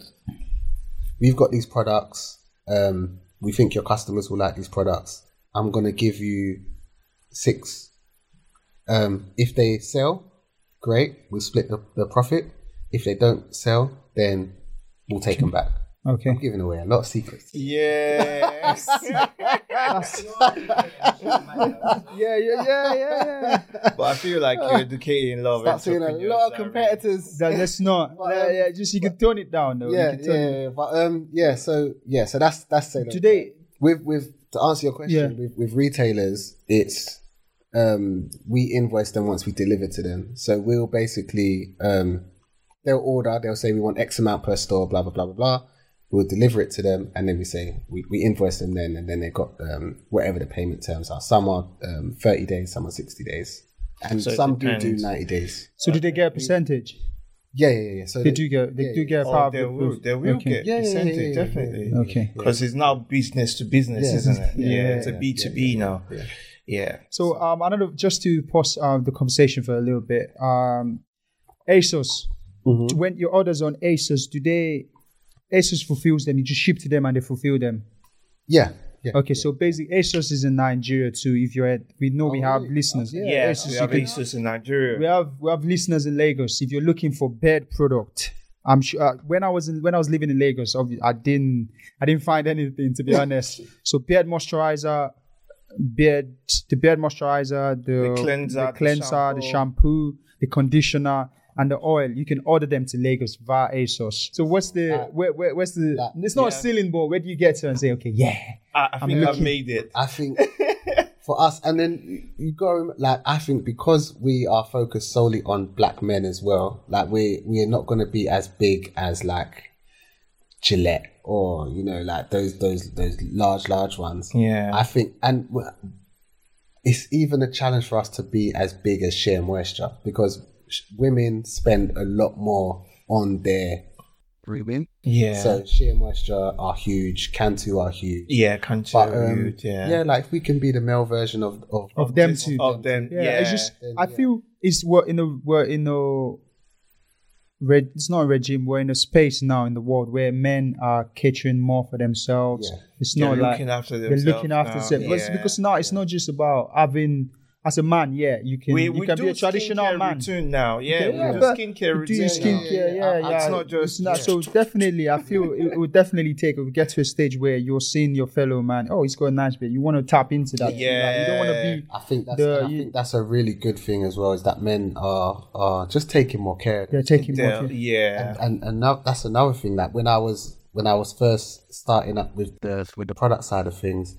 we've got these products. Um, we think your customers will like these products. I'm gonna give you six. Um, if they sell, great. We'll split the, the profit. If they don't sell, then we'll take them back. okay. I'm giving away a lot of secrets. Yes. Yeah, yeah, yeah, yeah, yeah. but I feel like you're educating a lot of Start seeing a lot of competitors. That, that's not. But, yeah, um, yeah, just you can tone it down though. You yeah, can yeah, yeah, but um, yeah. So yeah, so that's that's say Today, with with to answer your question Yeah. with, with retailers, it's um we invoice them once we deliver to them. So we'll basically um they'll order, they'll say we want X amount per store, blah blah blah blah blah. We'll deliver it to them, and then we say we, we invoice them then, and then they got um, whatever the payment terms are. Some are um, thirty days, some are sixty days, and So some do do ninety days. So did they get a percentage? Yeah, yeah, yeah. So They do get they yeah, do get a Oh, part they of will. They will Okay. get Yeah, yeah, yeah, percentage, yeah, yeah, definitely. Okay. Because it's now business to business, Yeah. isn't it? Yeah, Yeah, yeah, it's a yeah, B two yeah, B now. Yeah. Yeah. So um, another just to pause uh, the conversation for a little bit. Um, ASOS, Mm-hmm. when your orders on ASOS, do they ASOS fulfills them? You just ship to them and they fulfill them. Yeah, yeah. Okay, so basically ASOS is in Nigeria too. If you're at, we know we Oh, have really? listeners. Yeah, Yeah, ASOS, we have can- ASOS in Nigeria. we have we have listeners in Lagos. If you're looking for bed product, I'm sure uh, when I was in, when I was living in Lagos, I didn't I didn't find anything to be honest. So beard moisturizer, beard the beard moisturizer, the, The cleanser, the the cleanser, the shampoo, the conditioner. And the oil, you can order them to Lagos via ASOS. So what's the uh, where, where where's the? that- it's not a ceiling board. Where do you get to and say, okay, yeah, I, I think I've looking- made it. I think for us, and then you go like I think because we are focused solely on black men as well. Like we we are not going to be as big as like Gillette or you know like those those those large large ones. Yeah. I think and. It's even a challenge for us to be as big as Shea Moisture because women spend a lot more on their grooming. Yeah. So Shea Moisture are huge, Cantu are huge. yeah, Cantu But um, huge, yeah. yeah, like we can be the male version of of, of them too. Of them. yeah, Yeah. it's just Then, I yeah. feel it's we're in a we're in a red it's not a regime we're in a space now in the world where men are catering more for themselves Yeah. it's They're not like looking after they're looking after now, themselves yeah. because now it's not just about having as a man yeah you can we, you we can do be a traditional man routine now. Yeah, Yeah, we do but skincare we do routine. skincare, now. yeah, uh, yeah. It's not just It's not- so definitely, I feel it, it would definitely take. It would get to a stage where you're seeing your fellow man. Oh, he's got a nice bit. You want to tap into that. Like, you don't want to be. I think that's The- and I you- think that's a really good thing as well is that men are are just taking more care. of They're themselves. taking Yeah, more. care. yeah. and and now that's another thing. that when I was when I was first starting up with the with the product side of things,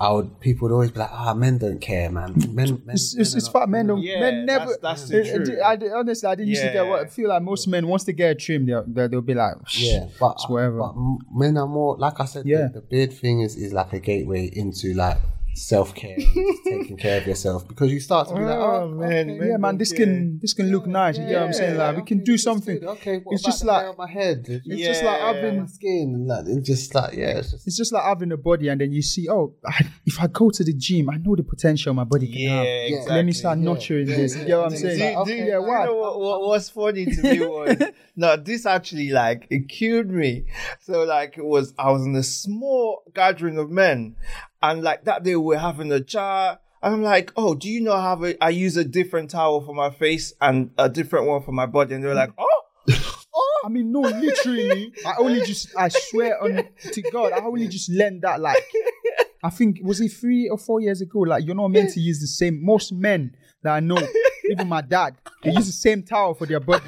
I would people would always be like, "Ah, men don't care, man. Men, men, It's, men it's, are it's not- men don't Yeah, men never that's- that's the I- I- truth. I, I- honestly I didn't used to get what I feel like most men once they get a trim they'll they'll, they'll be like Yeah, but, it's whatever but men are more like I said. Yeah. the, the beard thing is, is like a gateway into like self care, taking care of yourself because you start to be like, Oh, oh man, okay, yeah man this can this can look nice you know what I'm saying like we can do something. Okay, what it's just like on my head. it's just like Yeah. having my skin and like it's just like yeah, it's just it's just like having a body and then you see oh I, if I go to the gym I know the potential my body can Yeah, have exactly. let me start nurturing yeah, this you yeah. get what I'm saying do- Like, okay, do yeah you know what, what what's funny to me was no this actually like it killed me so like it was i was in a small gathering of men and like that day we were having a chat and i'm like oh do you know how I, I use a different towel for my face and a different one for my body and they were like oh, oh I mean, no, literally. I only just, I swear on to God, I only just learned that. Like, I think was it three or four years ago. Like, you're not meant to use the same. Most men that I know, even my dad, they use the same towel for their body,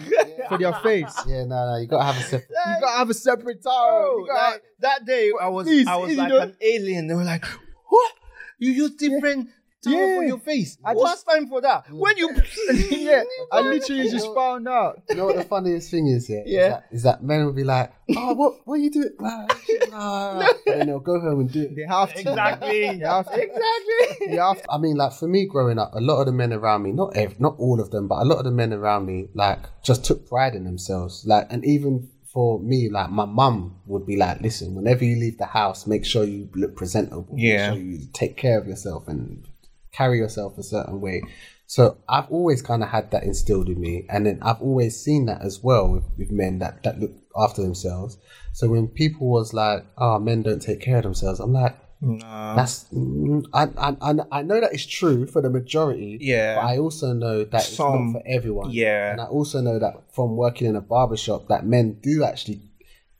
for their face. yeah, no, no, you gotta have a separate. You gotta have a separate towel. like that day i was Please, i was like know- an alien they were like what you use different towel for Yeah. your face I what's time for that when you yeah, I literally just found out. You know what the funniest thing is? Yeah, Yeah. Is that, is that men will be like, "Oh, what, what are you doing?" Nah, nah. and then they'll go home and do it. They have to. exactly They have to. exactly They have to. I mean, like for me growing up, a lot of the men around me, not ev- not all of them, but a lot of the men around me, like just took pride in themselves. Like, and even for me, like my mum would be like, "Listen, whenever you leave the house, make sure you look presentable. Yeah. Make sure you take care of yourself and carry yourself a certain way." So I've always kind of had that instilled in me, and then I've always seen that as well with, with men that that look after themselves. So when people was like, "Oh, men don't take care of themselves," I'm like, no. that's mm, I, I I know that it's true for the majority. Yeah. But I also know that it's not for everyone. yeah. And I also know that from working in a barber shop that men do actually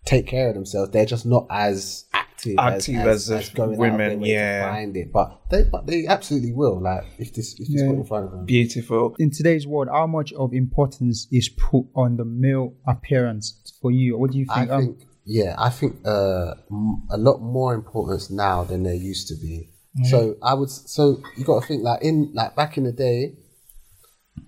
take care of themselves. They're just not as active, Active as, as as, going out women, their way yeah. to find it. But they but they absolutely will. Like if this if this Yeah. put in front of them. beautiful In today's world, how much of importance is put on the male appearance for you? What do you I think? Um, think, yeah, I think uh, m- a lot more importance now than there used to be. So I would, so you got to think like in like back in the day,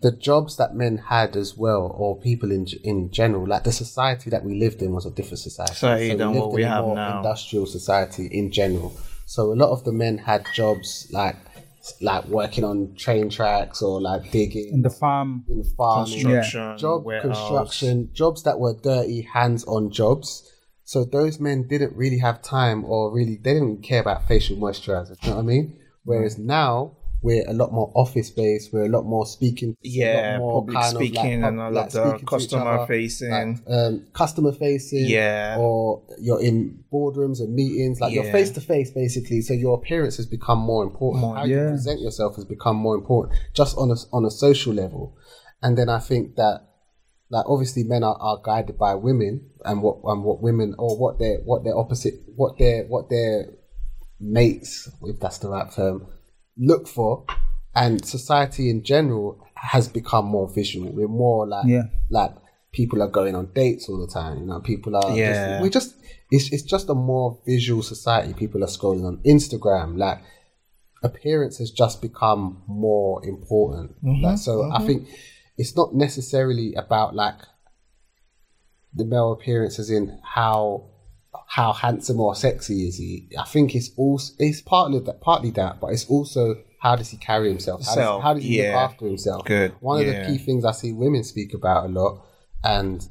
the jobs that men had as well, or people in in general, like the society that we lived in was a different society. Society So than lived what in we a have more now. Industrial society in general. So a lot of the men had jobs like like working on train tracks or like digging In the farm. in farming, Construction, job warehouse. construction, jobs that were dirty, hands-on jobs. So those men didn't really have time, or really they didn't care about facial moisturizer. You know what I mean? Whereas now we're a lot more office-based. We're a lot more speaking. a lot Yeah, more public of like speaking and all like of the speaking to each customer facing. like, um, customer facing. Yeah. Or you're in boardrooms and meetings, like you're face to face basically. So your appearance has become more important. How you present yourself has become more important, just on a on a social level. And then I think that like obviously men are, are guided by women and what and what women or what their what their opposite what their what their mates, if that's the right term, look for. And society in general has become more visual. We're more like Yeah. like people are going on dates all the time. You know, people are Yeah. just, we just it's it's just a more visual society. People are scrolling on Instagram. Like appearance has just become more important. Mm-hmm. Like, so I mm-hmm. think it's not necessarily about like the male appearance as in how how handsome or sexy is he. I think it's also it's partly that partly that, but it's also how does he carry himself? How Self, does, how does he look after himself? Good, One of the key things I see women speak about a lot, and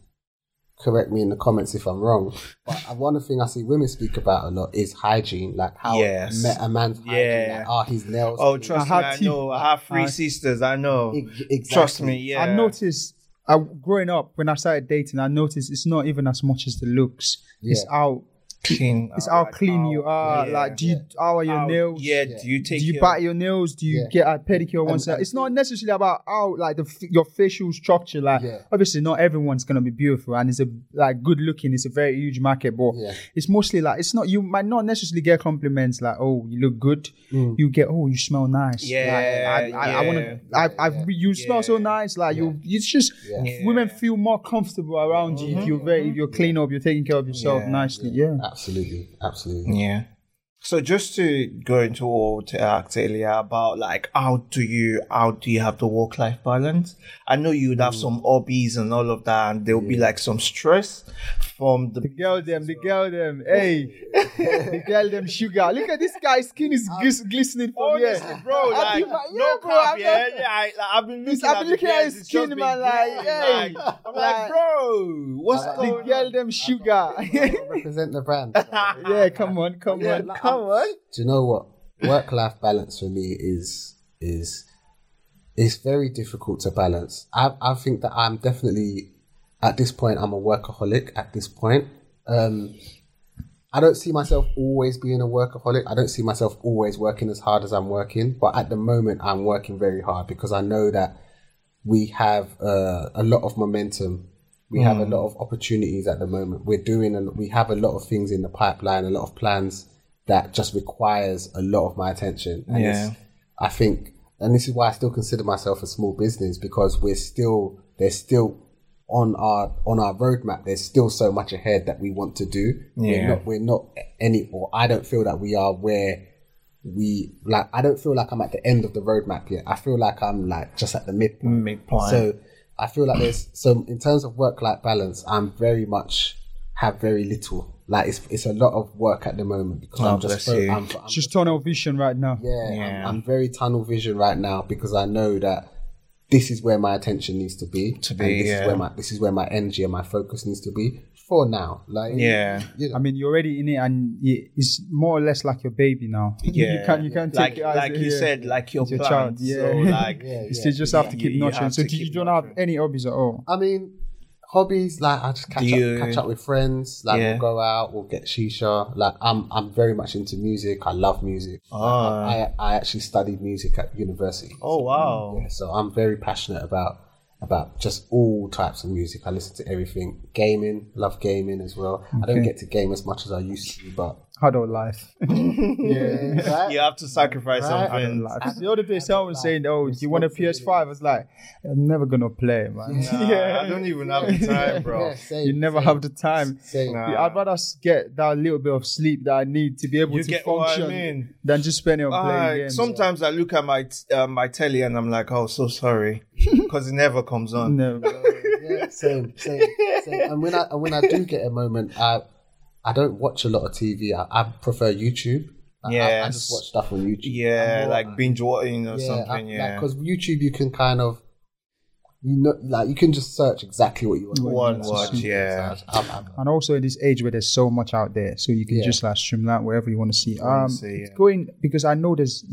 correct me in the comments if I'm wrong, but one of the things I see women speak about a lot is hygiene, like how Yes. me- a man's hygiene, Yeah. like, are his nails. Oh, clean? trust I me, had I know. I have three I- sisters. I know. E- exactly. Trust me, yeah. I noticed uh, growing up when I started dating, I noticed it's not even as much as the looks. It's how clean. it's uh, how like clean you are. yeah. Like, do you how are your How- nails? Yeah, Yeah. do you take do you your- bite your nails? Do you Yeah. get a pedicure once? and- it's not necessarily about how like the your facial structure. Like Yeah. obviously not everyone's gonna be beautiful and it's a like good looking. It's a very huge market, but Yeah. it's mostly like it's not. You might not necessarily get compliments like oh you look good. Mm. You get oh you smell nice. Yeah, like, I, I, I want to. I, I, you smell so nice. Like you, it's just Yeah. Yeah. women feel more comfortable around you if you're very if you're clean up, you're taking care of yourself Yeah. nicely. Yeah. Absolutely, absolutely. Yeah. So just to go into what asked earlier about like how do you how do you have the work life balance? I know you would have mm. some hobbies and all of that, and there will be like some stress from the The girl them, the girl them, hey, the girl them sugar. Look at this guy's skin is glis- glistening from here. Honestly, bro, I like think, like, no yeah, bro, cap, I'm yeah, not- yeah. I, like, I've been looking, I've at, been the looking at his skin, just been man, like, hey, like, I'm like- like, bro, what's The going girl them sugar. Represent the brand. yeah, come on, come on, come on. Do you know what work life balance for me is is is very difficult to balance. I I think that I'm definitely at this point I'm a workaholic at this point. Um I don't see myself always being a workaholic. I don't see myself always working as hard as I'm working, but at the moment I'm working very hard because I know that we have uh, a lot of momentum. We have a lot of opportunities at the moment. We're doing, and we have a lot of things in the pipeline, a lot of plans that just requires a lot of my attention. And Yeah. I think, and this is why I still consider myself a small business because we're still, there's still on our on our roadmap. There's still so much ahead that we want to do. We're Yeah. not, we're not any, or I don't feel that we are where we like. I don't feel like I'm at the end of the roadmap yet. I feel like I'm like just at the midpoint. Midpoint. So I feel like there's so in terms of work life balance, I'm very much have very little. Like it's it's a lot of work at the moment because Oh, I'm just bless. I'm, I'm It's just tunnel vision right now. yeah, Yeah. I'm, I'm very tunnel vision right now because I know that this is where my attention needs to be. To and be, this yeah. is where my this is where my energy and my focus needs to be for now. Like Yeah. you know, I mean, you're already in it, and it's more or less like your baby now. Yeah, you can't, you can't take like it as like a- you yeah. said, like your It's your child, yeah. So like, Yeah, You yeah. still just have to keep you nurturing. So do you don't have any hobbies at all? I mean, hobbies like I just catch you- up, catch up with friends. Like Yeah. we'll go out, we'll get shisha. Like I'm, I'm very much into music. I love music. Ah. I, I actually studied music at university. oh wow, Yeah, so I'm very passionate about about just all types of music. I listen to everything. Gaming, love gaming as well. I don't get to game as much as I used to, but adult life. Yeah, right? You have to sacrifice Right. something. life. The other day, someone was saying, "Oh, do you want a PS5?" I was like, "I'm never gonna play, man. Nah, I don't even have the time, bro. Yeah, same, you never same, have the time. Same. Nah. I'd rather get that little bit of sleep that I need to be able You to get what I function mean? than just spending on playing Uh, games. sometimes I look at my t- uh, my telly and I'm like, oh, so sorry, because it never comes on. no, yeah, same, same, same. And when I and when I do get a moment, I I don't watch a lot of TV. I, I prefer YouTube. Like, I, I just watch stuff on YouTube. Yeah, I'm more- like um, binge watching or yeah, something. I- yeah, because YouTube you can kind of you know like you can just search exactly what you want. one Yeah, watch. Yeah, So I'm- I'm- and also in this age where there's so much out there, so you can Yeah. just like streamline wherever you want to see. wanna Um, see, it's yeah. going because I know there's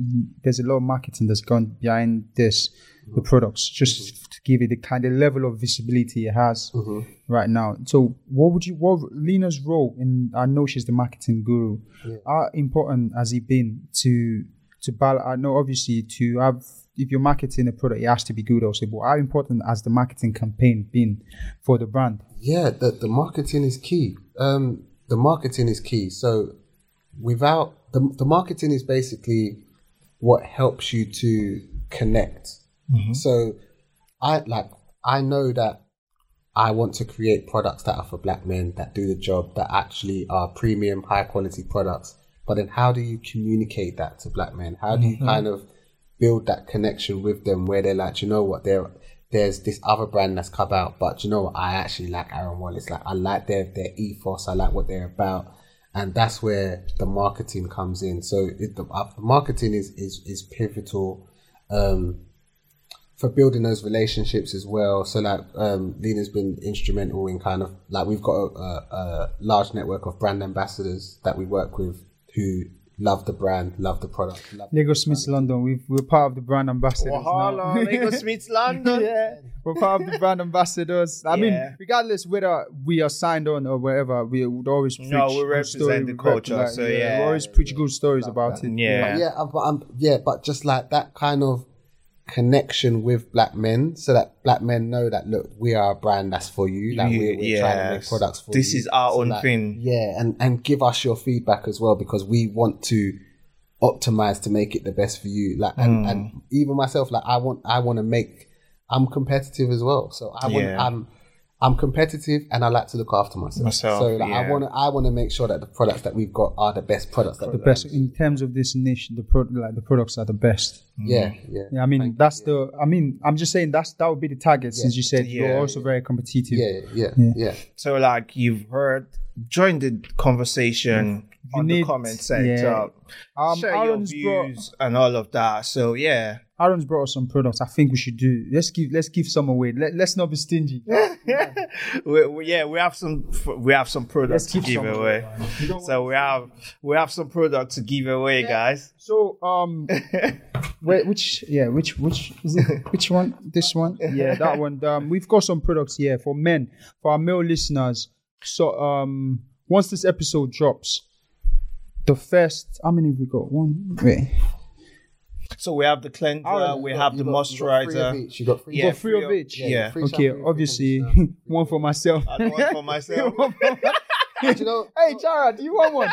there's a lot of marketing that's gone behind this, the mm-hmm. products, just to give it the kind of level of visibility it has right now. So, what would you? What Lena's role in? I know she's the marketing guru. How important has it been to to balance? I know obviously to have. If you're marketing a product, it has to be good also. But how important has the marketing campaign been for the brand? Yeah, the, the marketing is key. Um, the marketing is key. So without the, the marketing is basically what helps you to connect. So I like I know that I want to create products that are for black men that do the job that actually are premium, high quality products. But then how do you communicate that to black men? How do you kind of build that connection with them where they're like, you know what, there there's this other brand that's come out, but you know what, I actually like Aaron Wallace. Like I like their their ethos, I like what they're about. And that's where the marketing comes in. So it, the, uh, the marketing is, is is pivotal. Um, for building those relationships as well. So like um, Lena's been instrumental in kind of like we've got a, a, a large network of brand ambassadors that we work with who love the brand, love the product. Love Lagos Meets London. We've, we're part of the brand ambassadors. Wahala, now. Lagos Meets London. yeah, we're part of the brand ambassadors. I mean, regardless whether we are signed on or wherever, we would always preach. No, we represent story, the culture, rep- so we yeah. always preach good stories about it. Yeah. But yeah, but um, yeah, but just like that kind of connection with black men, so that black men know that look, we are a brand that's for you. Like we're, we're trying to make products for you. This you. is our So, own like, thing. Yeah, and and give us your feedback as well because we want to optimize to make it the best for you. Like and, Mm. and even myself, like I want I want to make. I'm competitive as well, so I want Yeah. I'm. I'm competitive and I like to look after myself. Myself, so like, I want to, I want to make sure that the products that we've got are the best products. That The best in terms of this niche, the pro- like the products are the best. Yeah, yeah, Yeah, I mean that's the. I mean, I'm just saying that's that would be the target. Since you said Yeah. you're also very competitive. yeah, yeah, yeah. So like you've heard, join the conversation mm. On need- the comment section. yeah. Um, Share Aaron's your brought- views and all of that. So yeah, Aaron's brought us some products. I think we should do. Let's give. Let's give some away. Let, let's not be stingy. we, we- yeah, we have some we have some products Let's to give give some away. So we have we have some products to give away, guys. So um, wait, which yeah, which which is it? Which one? This one? Yeah, that one. Um, we've got some products here for men, for our male listeners. So um, once this episode drops, the first how many have we got? One. Wait, So we have the cleanser, Aaron, we You have the you got- you got three of moisturizer. each. You got three. Yeah, got three three of of- each. yeah. Free Okay, shampoo, obviously conditioner. one for myself. And one for myself. Do you know? hey, Chara, do you want one?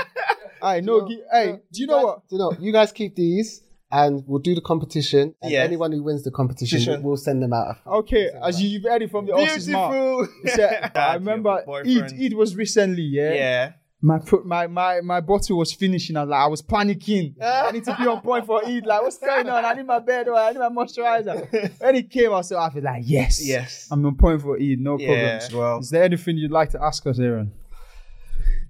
I know. know- hey, do you know guys- what? Do you know? You guys keep these, and we'll do the competition. And Yeah. anyone who wins the competition, Competition. we'll send them out. a- Okay, as you, you've heard it from the horse's mouth. Beautiful. He said- I remember Eid, boyfriend. Eid was recently, yeah. Yeah. My, my my my bottle was finishing. I was like, I was panicking. I need to be on point for Eid. Like, what's going on? I need my bed oil. I need my moisturizer. when it came, I said, I feel like, yes, Yes. I'm on point for Eid. No Yeah, problems. well. Is there anything you'd like to ask us, Aaron?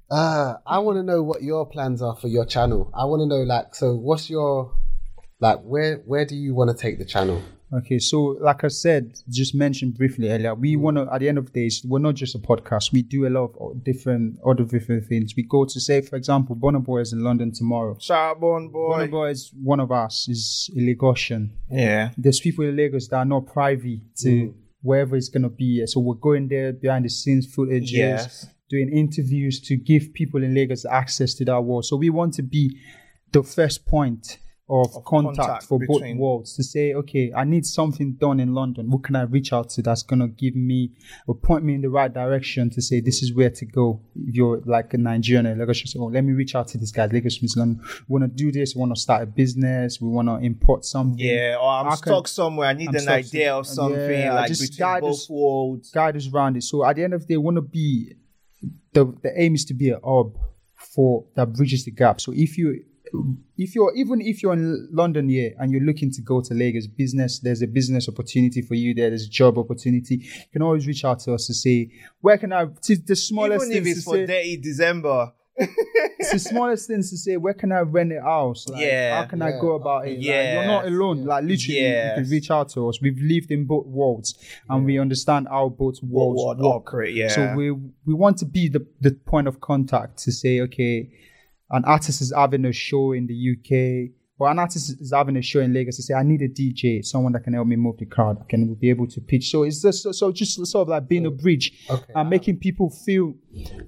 Uh, I want to know what your plans are for your channel. I want to know, like, so what's your, like, where where do you want to take the channel? Okay, so like I said, just mentioned briefly earlier, we mm. want to, at the end of the day, we're not just a podcast. We do a lot of different, other different things. We go to, say, for example, Burna Boy is in London tomorrow. Charbon Burna Boy. Boy is one of us, is a Lagosian. Yeah. There's people in Lagos that are not privy to mm. wherever it's going to be. So we're going there behind the scenes footage, Yes. doing interviews to give people in Lagos access to that world. So we want to be the first point of, Of contact, contact for both worlds to say, okay, I need something done in London. Who can I reach out to that's gonna give me or point me in the right direction to say this is where to go? If you're like a Nigerian, or Lagos, you say, oh, let me reach out to this guy, Lagos Meets London. We wanna do this. We wanna start a business. We wanna import something. Yeah, or I'm I can- stuck somewhere. I need I'm an idea some- of something yeah, I like just guide both us- worlds. guide us around it. So at the end of the day, want to be the the aim is to be a hub for that bridges the gap. So if you if you're even if you're in London here and you're looking to go to Lagos business, there's a business opportunity for you there. There's a job opportunity. You can always reach out to us to say where can I. To the smallest Even if things it's to for say, December. it's the smallest things to say. Where can I rent a house? Like, Yeah. How can I go about it? Like, Yes. you're not alone. Like literally, you can reach out to us. We've lived in both worlds, and we understand how both worlds World work. yeah. So we we want to be the the point of contact to say, okay, an artist is having a show in the UK, or an artist is having a show in Lagos to say, I need a DJ, someone that can help me move the crowd, I can be able to pitch. So it's just so, just sort of like being a bridge Okay. and making people feel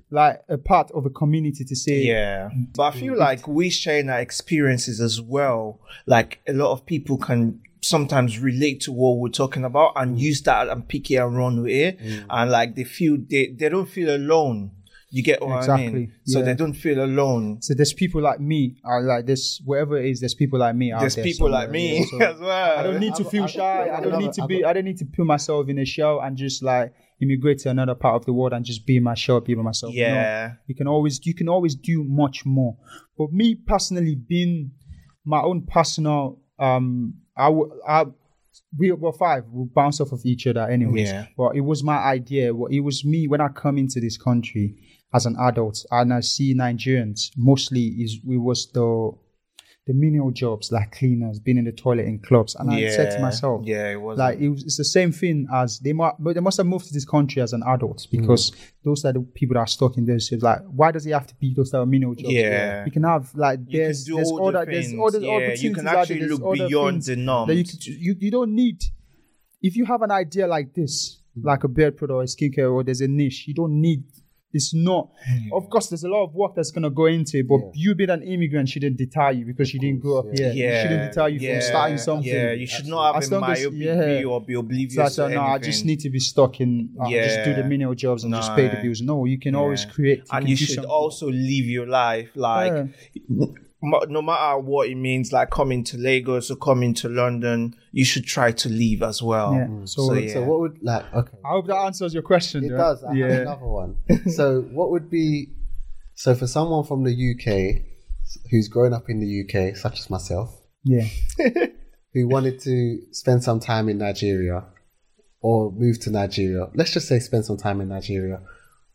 like a part of a community to say, Yeah. But I feel like we sharing our experiences as well. Like a lot of people can sometimes relate to what we're talking about and use that and pick it and run with it. Mm. And like they feel they, they don't feel alone. You get what I Exactly, mean? So yeah. they don't feel alone. So there's people like me, or like this, whatever it is, there's people like me out There's there people like me yeah. So as well. I don't need to I've- feel I've- shy. I've I don't need to I've be. got- I don't need to put myself in a shell and just like immigrate to another part of the world and just be my shell, be by myself. No. Yeah. you can always you can always do much more. But me personally, being my own personal, um, I would I. We were five. We bounce off of each other, anyways. Yeah. But it was my idea. Well, It was me when I come into this country as an adult, and I see Nigerians mostly is we was the the menial jobs like cleaners, being in the toilet in clubs, and I said to myself, yeah, it was like it was, it's the same thing as they must, but they must have moved to this country as an adult mm. because those are the people that are stuck in those jobs. Like, why does it have to be those that are menial jobs? Yeah. you can have like there's can do there's all the other there's things. other yeah, opportunities you can out there, actually look beyond the norm. you could you, you don't need if you have an idea like this, mm. like a beard product or a skincare or there's a niche, you don't need. It's not. Of course, there's a lot of work that's gonna go into it, but Yeah. you being an immigrant shouldn't deter you because you didn't grow up yeah. here. It shouldn't deter you from starting something. Yeah, you should not have As a long myopia yeah. or be oblivious So I said, no, I just need to be stuck in, uh, just do the Yeah. menial jobs and just pay the bills. No, you can always Yeah. create. and you should something. also live your life like Yeah. mo- no matter what it means like coming to lagos or coming to london you should try to leave as well Yeah. so, So, yeah So what would like okay? I hope that answers your question. It yeah? does. I have Yeah. another one. so what would be so for someone from the UK who's grown up in the UK, such as myself, Yeah. who wanted to spend some time in Nigeria or move to Nigeria, let's just say spend some time in Nigeria.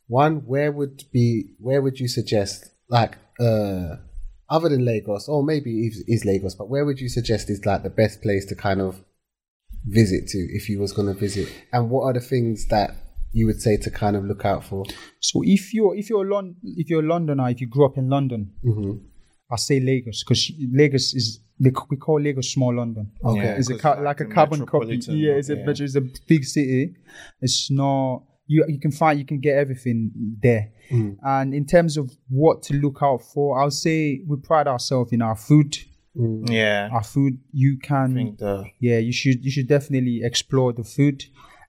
One, where would be where would you suggest like uh other than Lagos, or maybe is, is Lagos, but where would you suggest is like the best place to kind of visit to if you was going to visit? And what are the things that you would say to kind of look out for? So if you're if you're Lon- if you're a Londoner, if you grew up in London, Mm-hmm. I say Lagos because Lagos is they, we call Lagos small London. Okay. it's a 'cause ca- like like a a carbon copy. Yeah, it's a yeah. it's a big city. It's not you you can find you can get everything there. Mm. And in terms of what to look out for, I'll say we pride ourselves in our food. Hmm. yeah. Our food, you can I think the yeah you should you should definitely explore the food.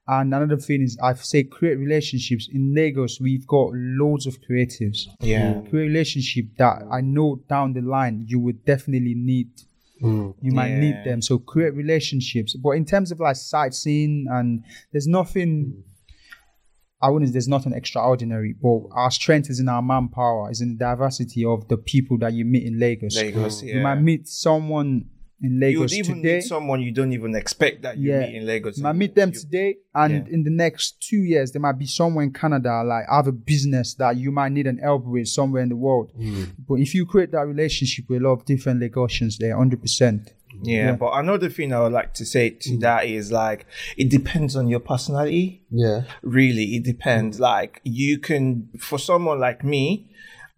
And another thing is i say create relationships. In lagos we've got loads of creatives. Yeah. Hmm. Create relationship that i know down the line you would definitely need. Hmm. You might need them. So create relationships. But in terms of like sightseeing and there's nothing I wouldn't. Say there's nothing extraordinary, but our strength is in our manpower, is in the diversity of the people that you meet in Lagos. lagos yeah You might meet someone in you Lagos would even today. meet someone you don't even expect that you Yeah. meet in lagos You might meet them You- today, and yeah. in the next two years, there might be somewhere in Canada, like have a business that you might need an help with somewhere in the world. Hmm. But if you create that relationship with a lot of different Lagosians, there, hundred percent. Yeah, but another thing i would like to say to mm. that is like it depends on your personality. Yeah. really it depends. Like you can for someone like me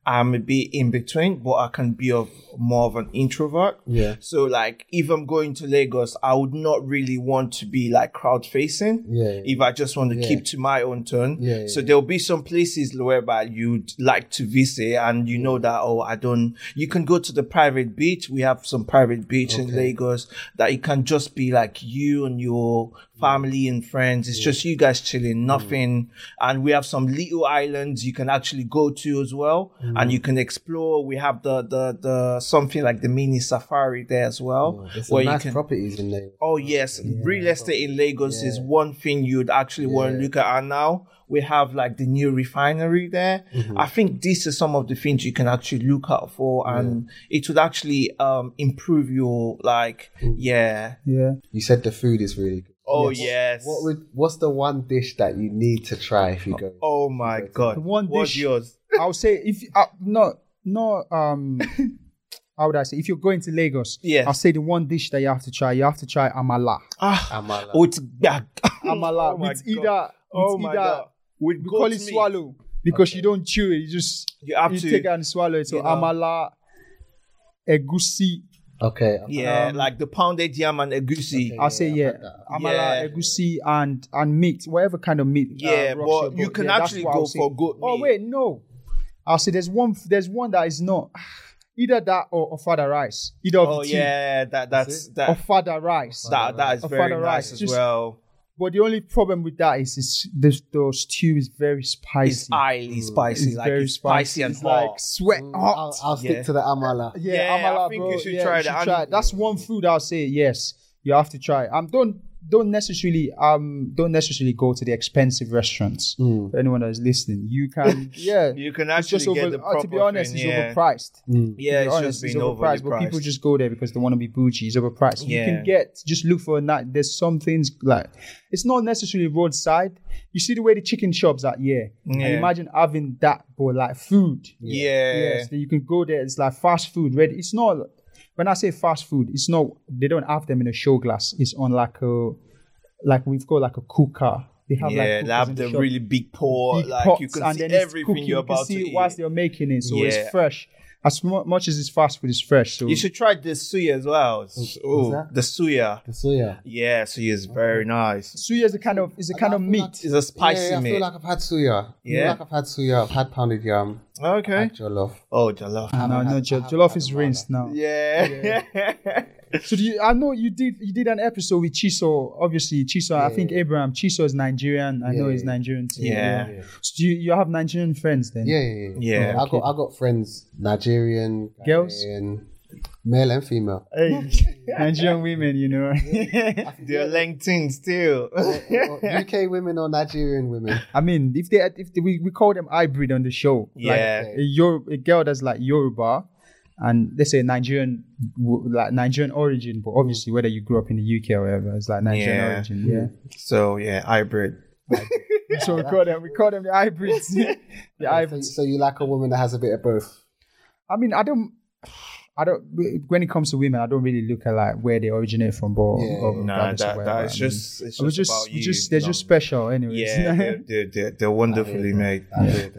I'm a bit in between, but I can be of more of an introvert. Yeah. So like if I'm going to Lagos, I would not really want to be like crowd facing. Yeah, yeah. If I just want to Yeah. keep to my own turn. Yeah, yeah, So there'll be some places whereby you'd like to visit and you know that, oh, I don't, you can go to the private beach. We have some private beach in Lagos that it can just be like you and your family and friends. It's just you guys chilling, nothing. And we have some little islands you can actually go to as well. And you can explore. We have the, the, the, something like the mini safari there as well. There's where some you nice can, properties in there. Oh yes, real estate in Lagos is one thing you'd actually want to look at. And now we have like the new refinery there. Mm-hmm. I think these are some of the things you can actually look out for, and it would actually um improve your like Mm. yeah. Yeah. You said the food is really good. Oh yes. What would what's the one dish that you need to try if you go? oh my god. The one What's dish- yours? I'll say if uh, not not um how would I say if you're going to Lagos, Yes. I'll say the one dish that you have to try, you have to try amala. Ah, Amala. with yeah. Amala Oh my with God. either Oh with my either god. With we call it meat. swallow because you don't chew it, you just You have you to- take it and swallow it. So you know. amala, egusi. Okay. Yeah, Um, like the pounded yam and egusi. Okay. I'll say I've yeah, had amala, Yeah. egusi, and and meat, whatever kind of meat. uh, Yeah, rocks but your you boat. can that's actually go for goat Oh meat. wait, no. I'll say there's one. There's one that is not either that or, or ofada rice. Either of Oh the two. yeah, that that's Or ofada rice. that that is Or very nice rice. as Just- well. But the only problem with that is, is the, the stew is very spicy. It's highly spicy, It's like very it's spicy and It's hot. like sweat Mm, hot. I'll, I'll stick Yeah. to the amala. yeah, Yeah, I amala, think bro. you should yeah, try you that. should try. And- That's one food I'll say yes. You have to try. Um, don't don't necessarily um don't necessarily go to the expensive restaurants. Hmm. For anyone that is listening, you can yeah. You can It's actually just over. get the uh, to be honest, thing, it's yeah. overpriced. Yeah, To it's be just honest, it's been overly overpriced, but people just go there because they want to be bougie. It's overpriced. You can get just look for a night. There's some things like it's not necessarily roadside. You see the way the chicken shops are, yeah. And imagine having that, but like food. Yeah. Yes, that you can go there. It's like fast food. Ready? It's not. When I say fast food, it's not. They don't have them in a show glass. It's on like a, like we've got like a cooker. They have yeah, like they have the really big pot, big like pots, you can and see everything you can about see to whilst eat. they're making it, so Yeah. it's fresh. As mu- much as it's fast food, it's fresh. So You should try the suya as well. what's Oh, that? the suya. The suya. Yeah, suya is very nice. suya is a kind of is a kind of meat. like- It's a spicy yeah, I meat. feel like I've had suya. I feel Yeah? like I've had suya. I've had pounded yam. Okay. Had jollof. Oh, jollof. no, no, had- jo- I haven't jollof is rinsed now. Yeah. Yeah. So do you, I know you did you did an episode with Chiso. Obviously, Chiso. I think Abraham Chiso is Nigerian. I know he's. Nigerian too. Yeah. So do you, you have Nigerian friends then? Yeah, yeah, yeah. Yeah. Oh, I got I got friends Nigerian, Girls? Ghanaian, male and female. Hey, Nigerian women, you know. They're LinkedIn still. UK women or Nigerian women. I mean, if they if they, we, we call them hybrid on the show. Yeah. Like a, Yor- a girl that's like Yoruba and let's say Nigerian like Nigerian origin, but obviously whether you grew up in the UK or whatever, it's like Nigerian Yeah. origin. Yeah. so yeah, hybrid. so we call them we call them the hybrids. the So, hybrids. so you like a woman that has a bit of both. I mean, I don't. I don't. When it comes to women, I don't really look at like where they originate from, but Yeah. or Nah, regardless of that, that is just it's just, just, about you. just they're no. just special, anyways. yeah, they're, they're, they're, they're wonderfully made. I.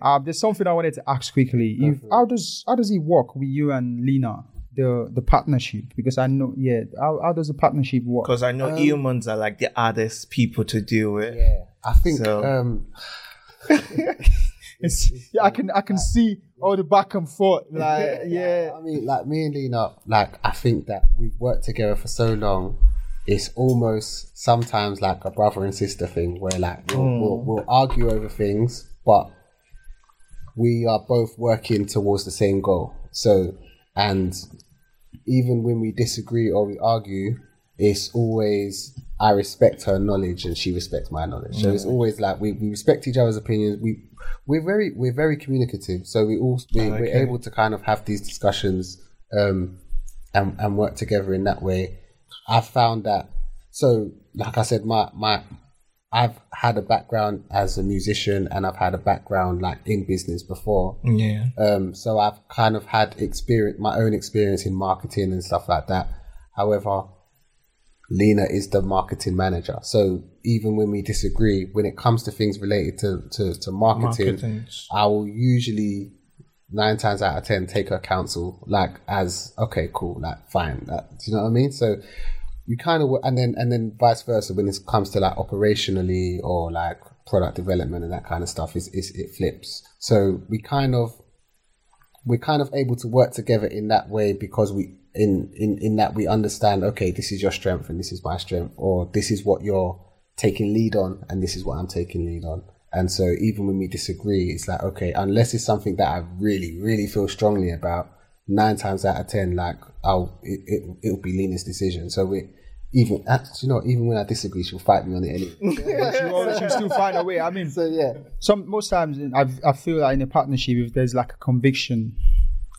Um, there's something I wanted to ask quickly. If, how does how does it work with you and Lena, the the partnership? Because I know, yeah, how, how does the partnership work? Because I know humans are like the hardest people to deal with. Yeah. I think So- um It's, yeah, I can I can see all the back and forth. Like, yeah, I mean, like me and Lena, like I think that we've worked together for so long. It's almost sometimes like a brother and sister thing, where like we'll, hmm. we'll, we'll argue over things, but we are both working towards the same goal. So, and even when we disagree or we argue, it's always I respect her knowledge and she respects my knowledge. So it's hmm. always like we, we respect each other's opinions. We we're very we're very communicative. So we all we, we're Okay. able to kind of have these discussions um, and and work together in that way. I've found that. So like I said, my my I've had a background as a musician and I've had a background like in business before. Yeah. Um, so I've kind of had experience, my own experience in marketing and stuff like that. However, Lena is the marketing manager. So even when we disagree, when it comes to things related to, to, to marketing, Marketing. I will usually nine times out of ten take her counsel like as okay, cool, like fine. That, do you know what I mean? So we kind of and then and then vice versa when it comes to like operationally or like product development and that kind of stuff is, is it flips. So we kind of we're kind of able to work together in that way because we in in in that we understand okay this is your strength and this is my strength or this is what you're taking lead on and this is what I'm taking lead on. And so even when we disagree it's like okay unless it's something that I really really feel strongly about nine times out of ten like I'll it, it, it'll be Lena's decision. So we even uh, actually you know even when I disagree she'll fight me on it anyway She always- she'll still find a way. I mean, so yeah. some most times I I feel like in a partnership, if there's like a conviction,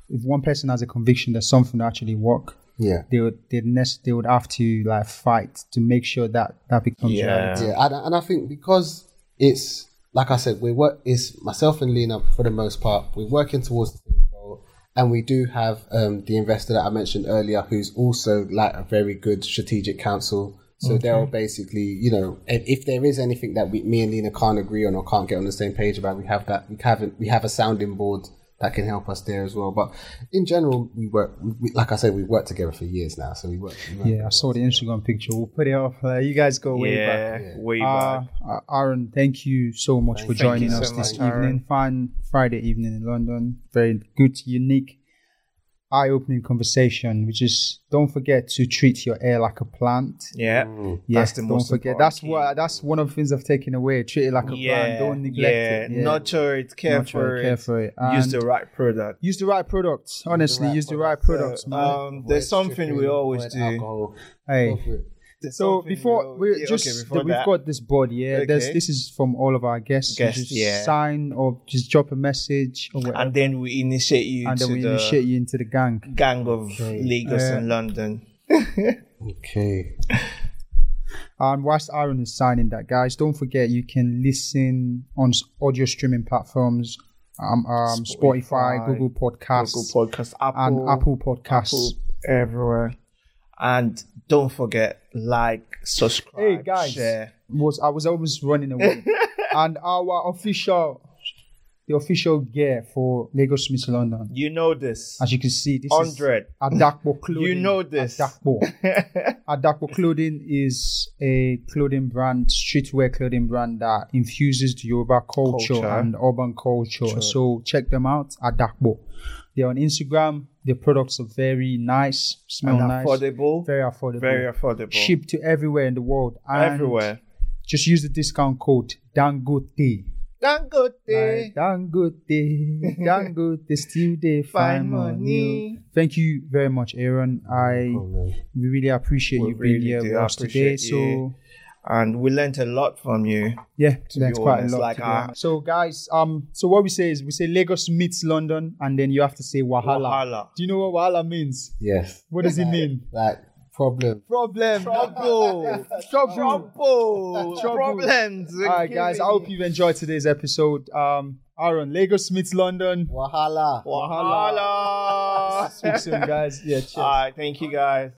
if one person has a conviction that something will actually work, yeah they would they nest they would have to like fight to make sure that that becomes Yeah. reality. Yeah, and, and I think because it's like I said, we work. It's myself and Lena for the most part. We're working towards the same goal, and we do have um, the investor that I mentioned earlier, who's also like a very good strategic counsel. So they'll basically, you know, if, if there is anything that we, me and Lena can't agree on or can't get on the same page about, we have that. We have we have a sounding board that can help us there as well. But in general, we work. We, like I said, we've worked together for years now, so we work. we work Yeah, I saw the Instagram picture. We'll put it up. Uh, you guys go way back. yeah, way Uh, back. uh, Aaron, thank you so much for joining us so this much, Aaron. evening. Fine Friday evening in London. Very good, unique, eye-opening conversation. Which is don't forget to treat your hair like a plant. Yeah, Yes, the don't most forget. That's key. what. That's one of the things I've taken away. Treat it like a plant. Don't neglect yeah. it. Yeah. Nurture it, care Nurture for it, it, care for it. use the right product. use the right products. Honestly, right use the right products. products, man. Um, there's something we always do. Alcohol. hey. Go for it. There's So before we, we yeah, just okay, before we've that, got this board, yeah. There's Okay. this is from all of our guests. So Guests, just yeah. sign or just drop a message or whatever, and then we initiate you and then we the initiate you into the gang. gang of Lagos Uh, and London. Okay. And whilst Aaron is signing that, guys, don't forget you can listen on audio streaming platforms, um, um Spotify, Spotify, Google Podcasts, Google Podcast, Apple, and Apple Podcasts. Apple, everywhere. And don't forget, like, subscribe, Hey guys, share. was I was always running away, and our official, the official gear for Lagos Meets London. You know this. As you can see, this 100. is Adakbo clothing. You know this. Adakbo. Adakbo clothing is a clothing brand, streetwear clothing brand that infuses the Yoruba culture, Culture. and urban culture. So check them out. Adakbo. They're on Instagram. Their products are very nice, smell and nice, affordable. very affordable, Very affordable. shipped to everywhere in the world. And everywhere. Just use the discount code Dangote. Dangote. Like, Dangote, Dangote, still they find Find money. money. Thank you very much, Aaron. I we really appreciate We you being here with us today. appreciate you. So And we learned a lot from you. yeah, be that's quite a lot. like, today. uh, so guys, um, so what we say is we say Lagos meets London, and then you have to say Wahala. Wahala. Do you know what Wahala means? Yes. What does it mean? Like problem. Problem, trouble, trouble. Trouble. Trouble. Problems. All right, guys. I hope you've enjoyed today's episode. Um, Aaron, Lagos meets London. Wahala. Wahala. Speak soon, guys. Yeah, cheers. All right. Thank you, guys.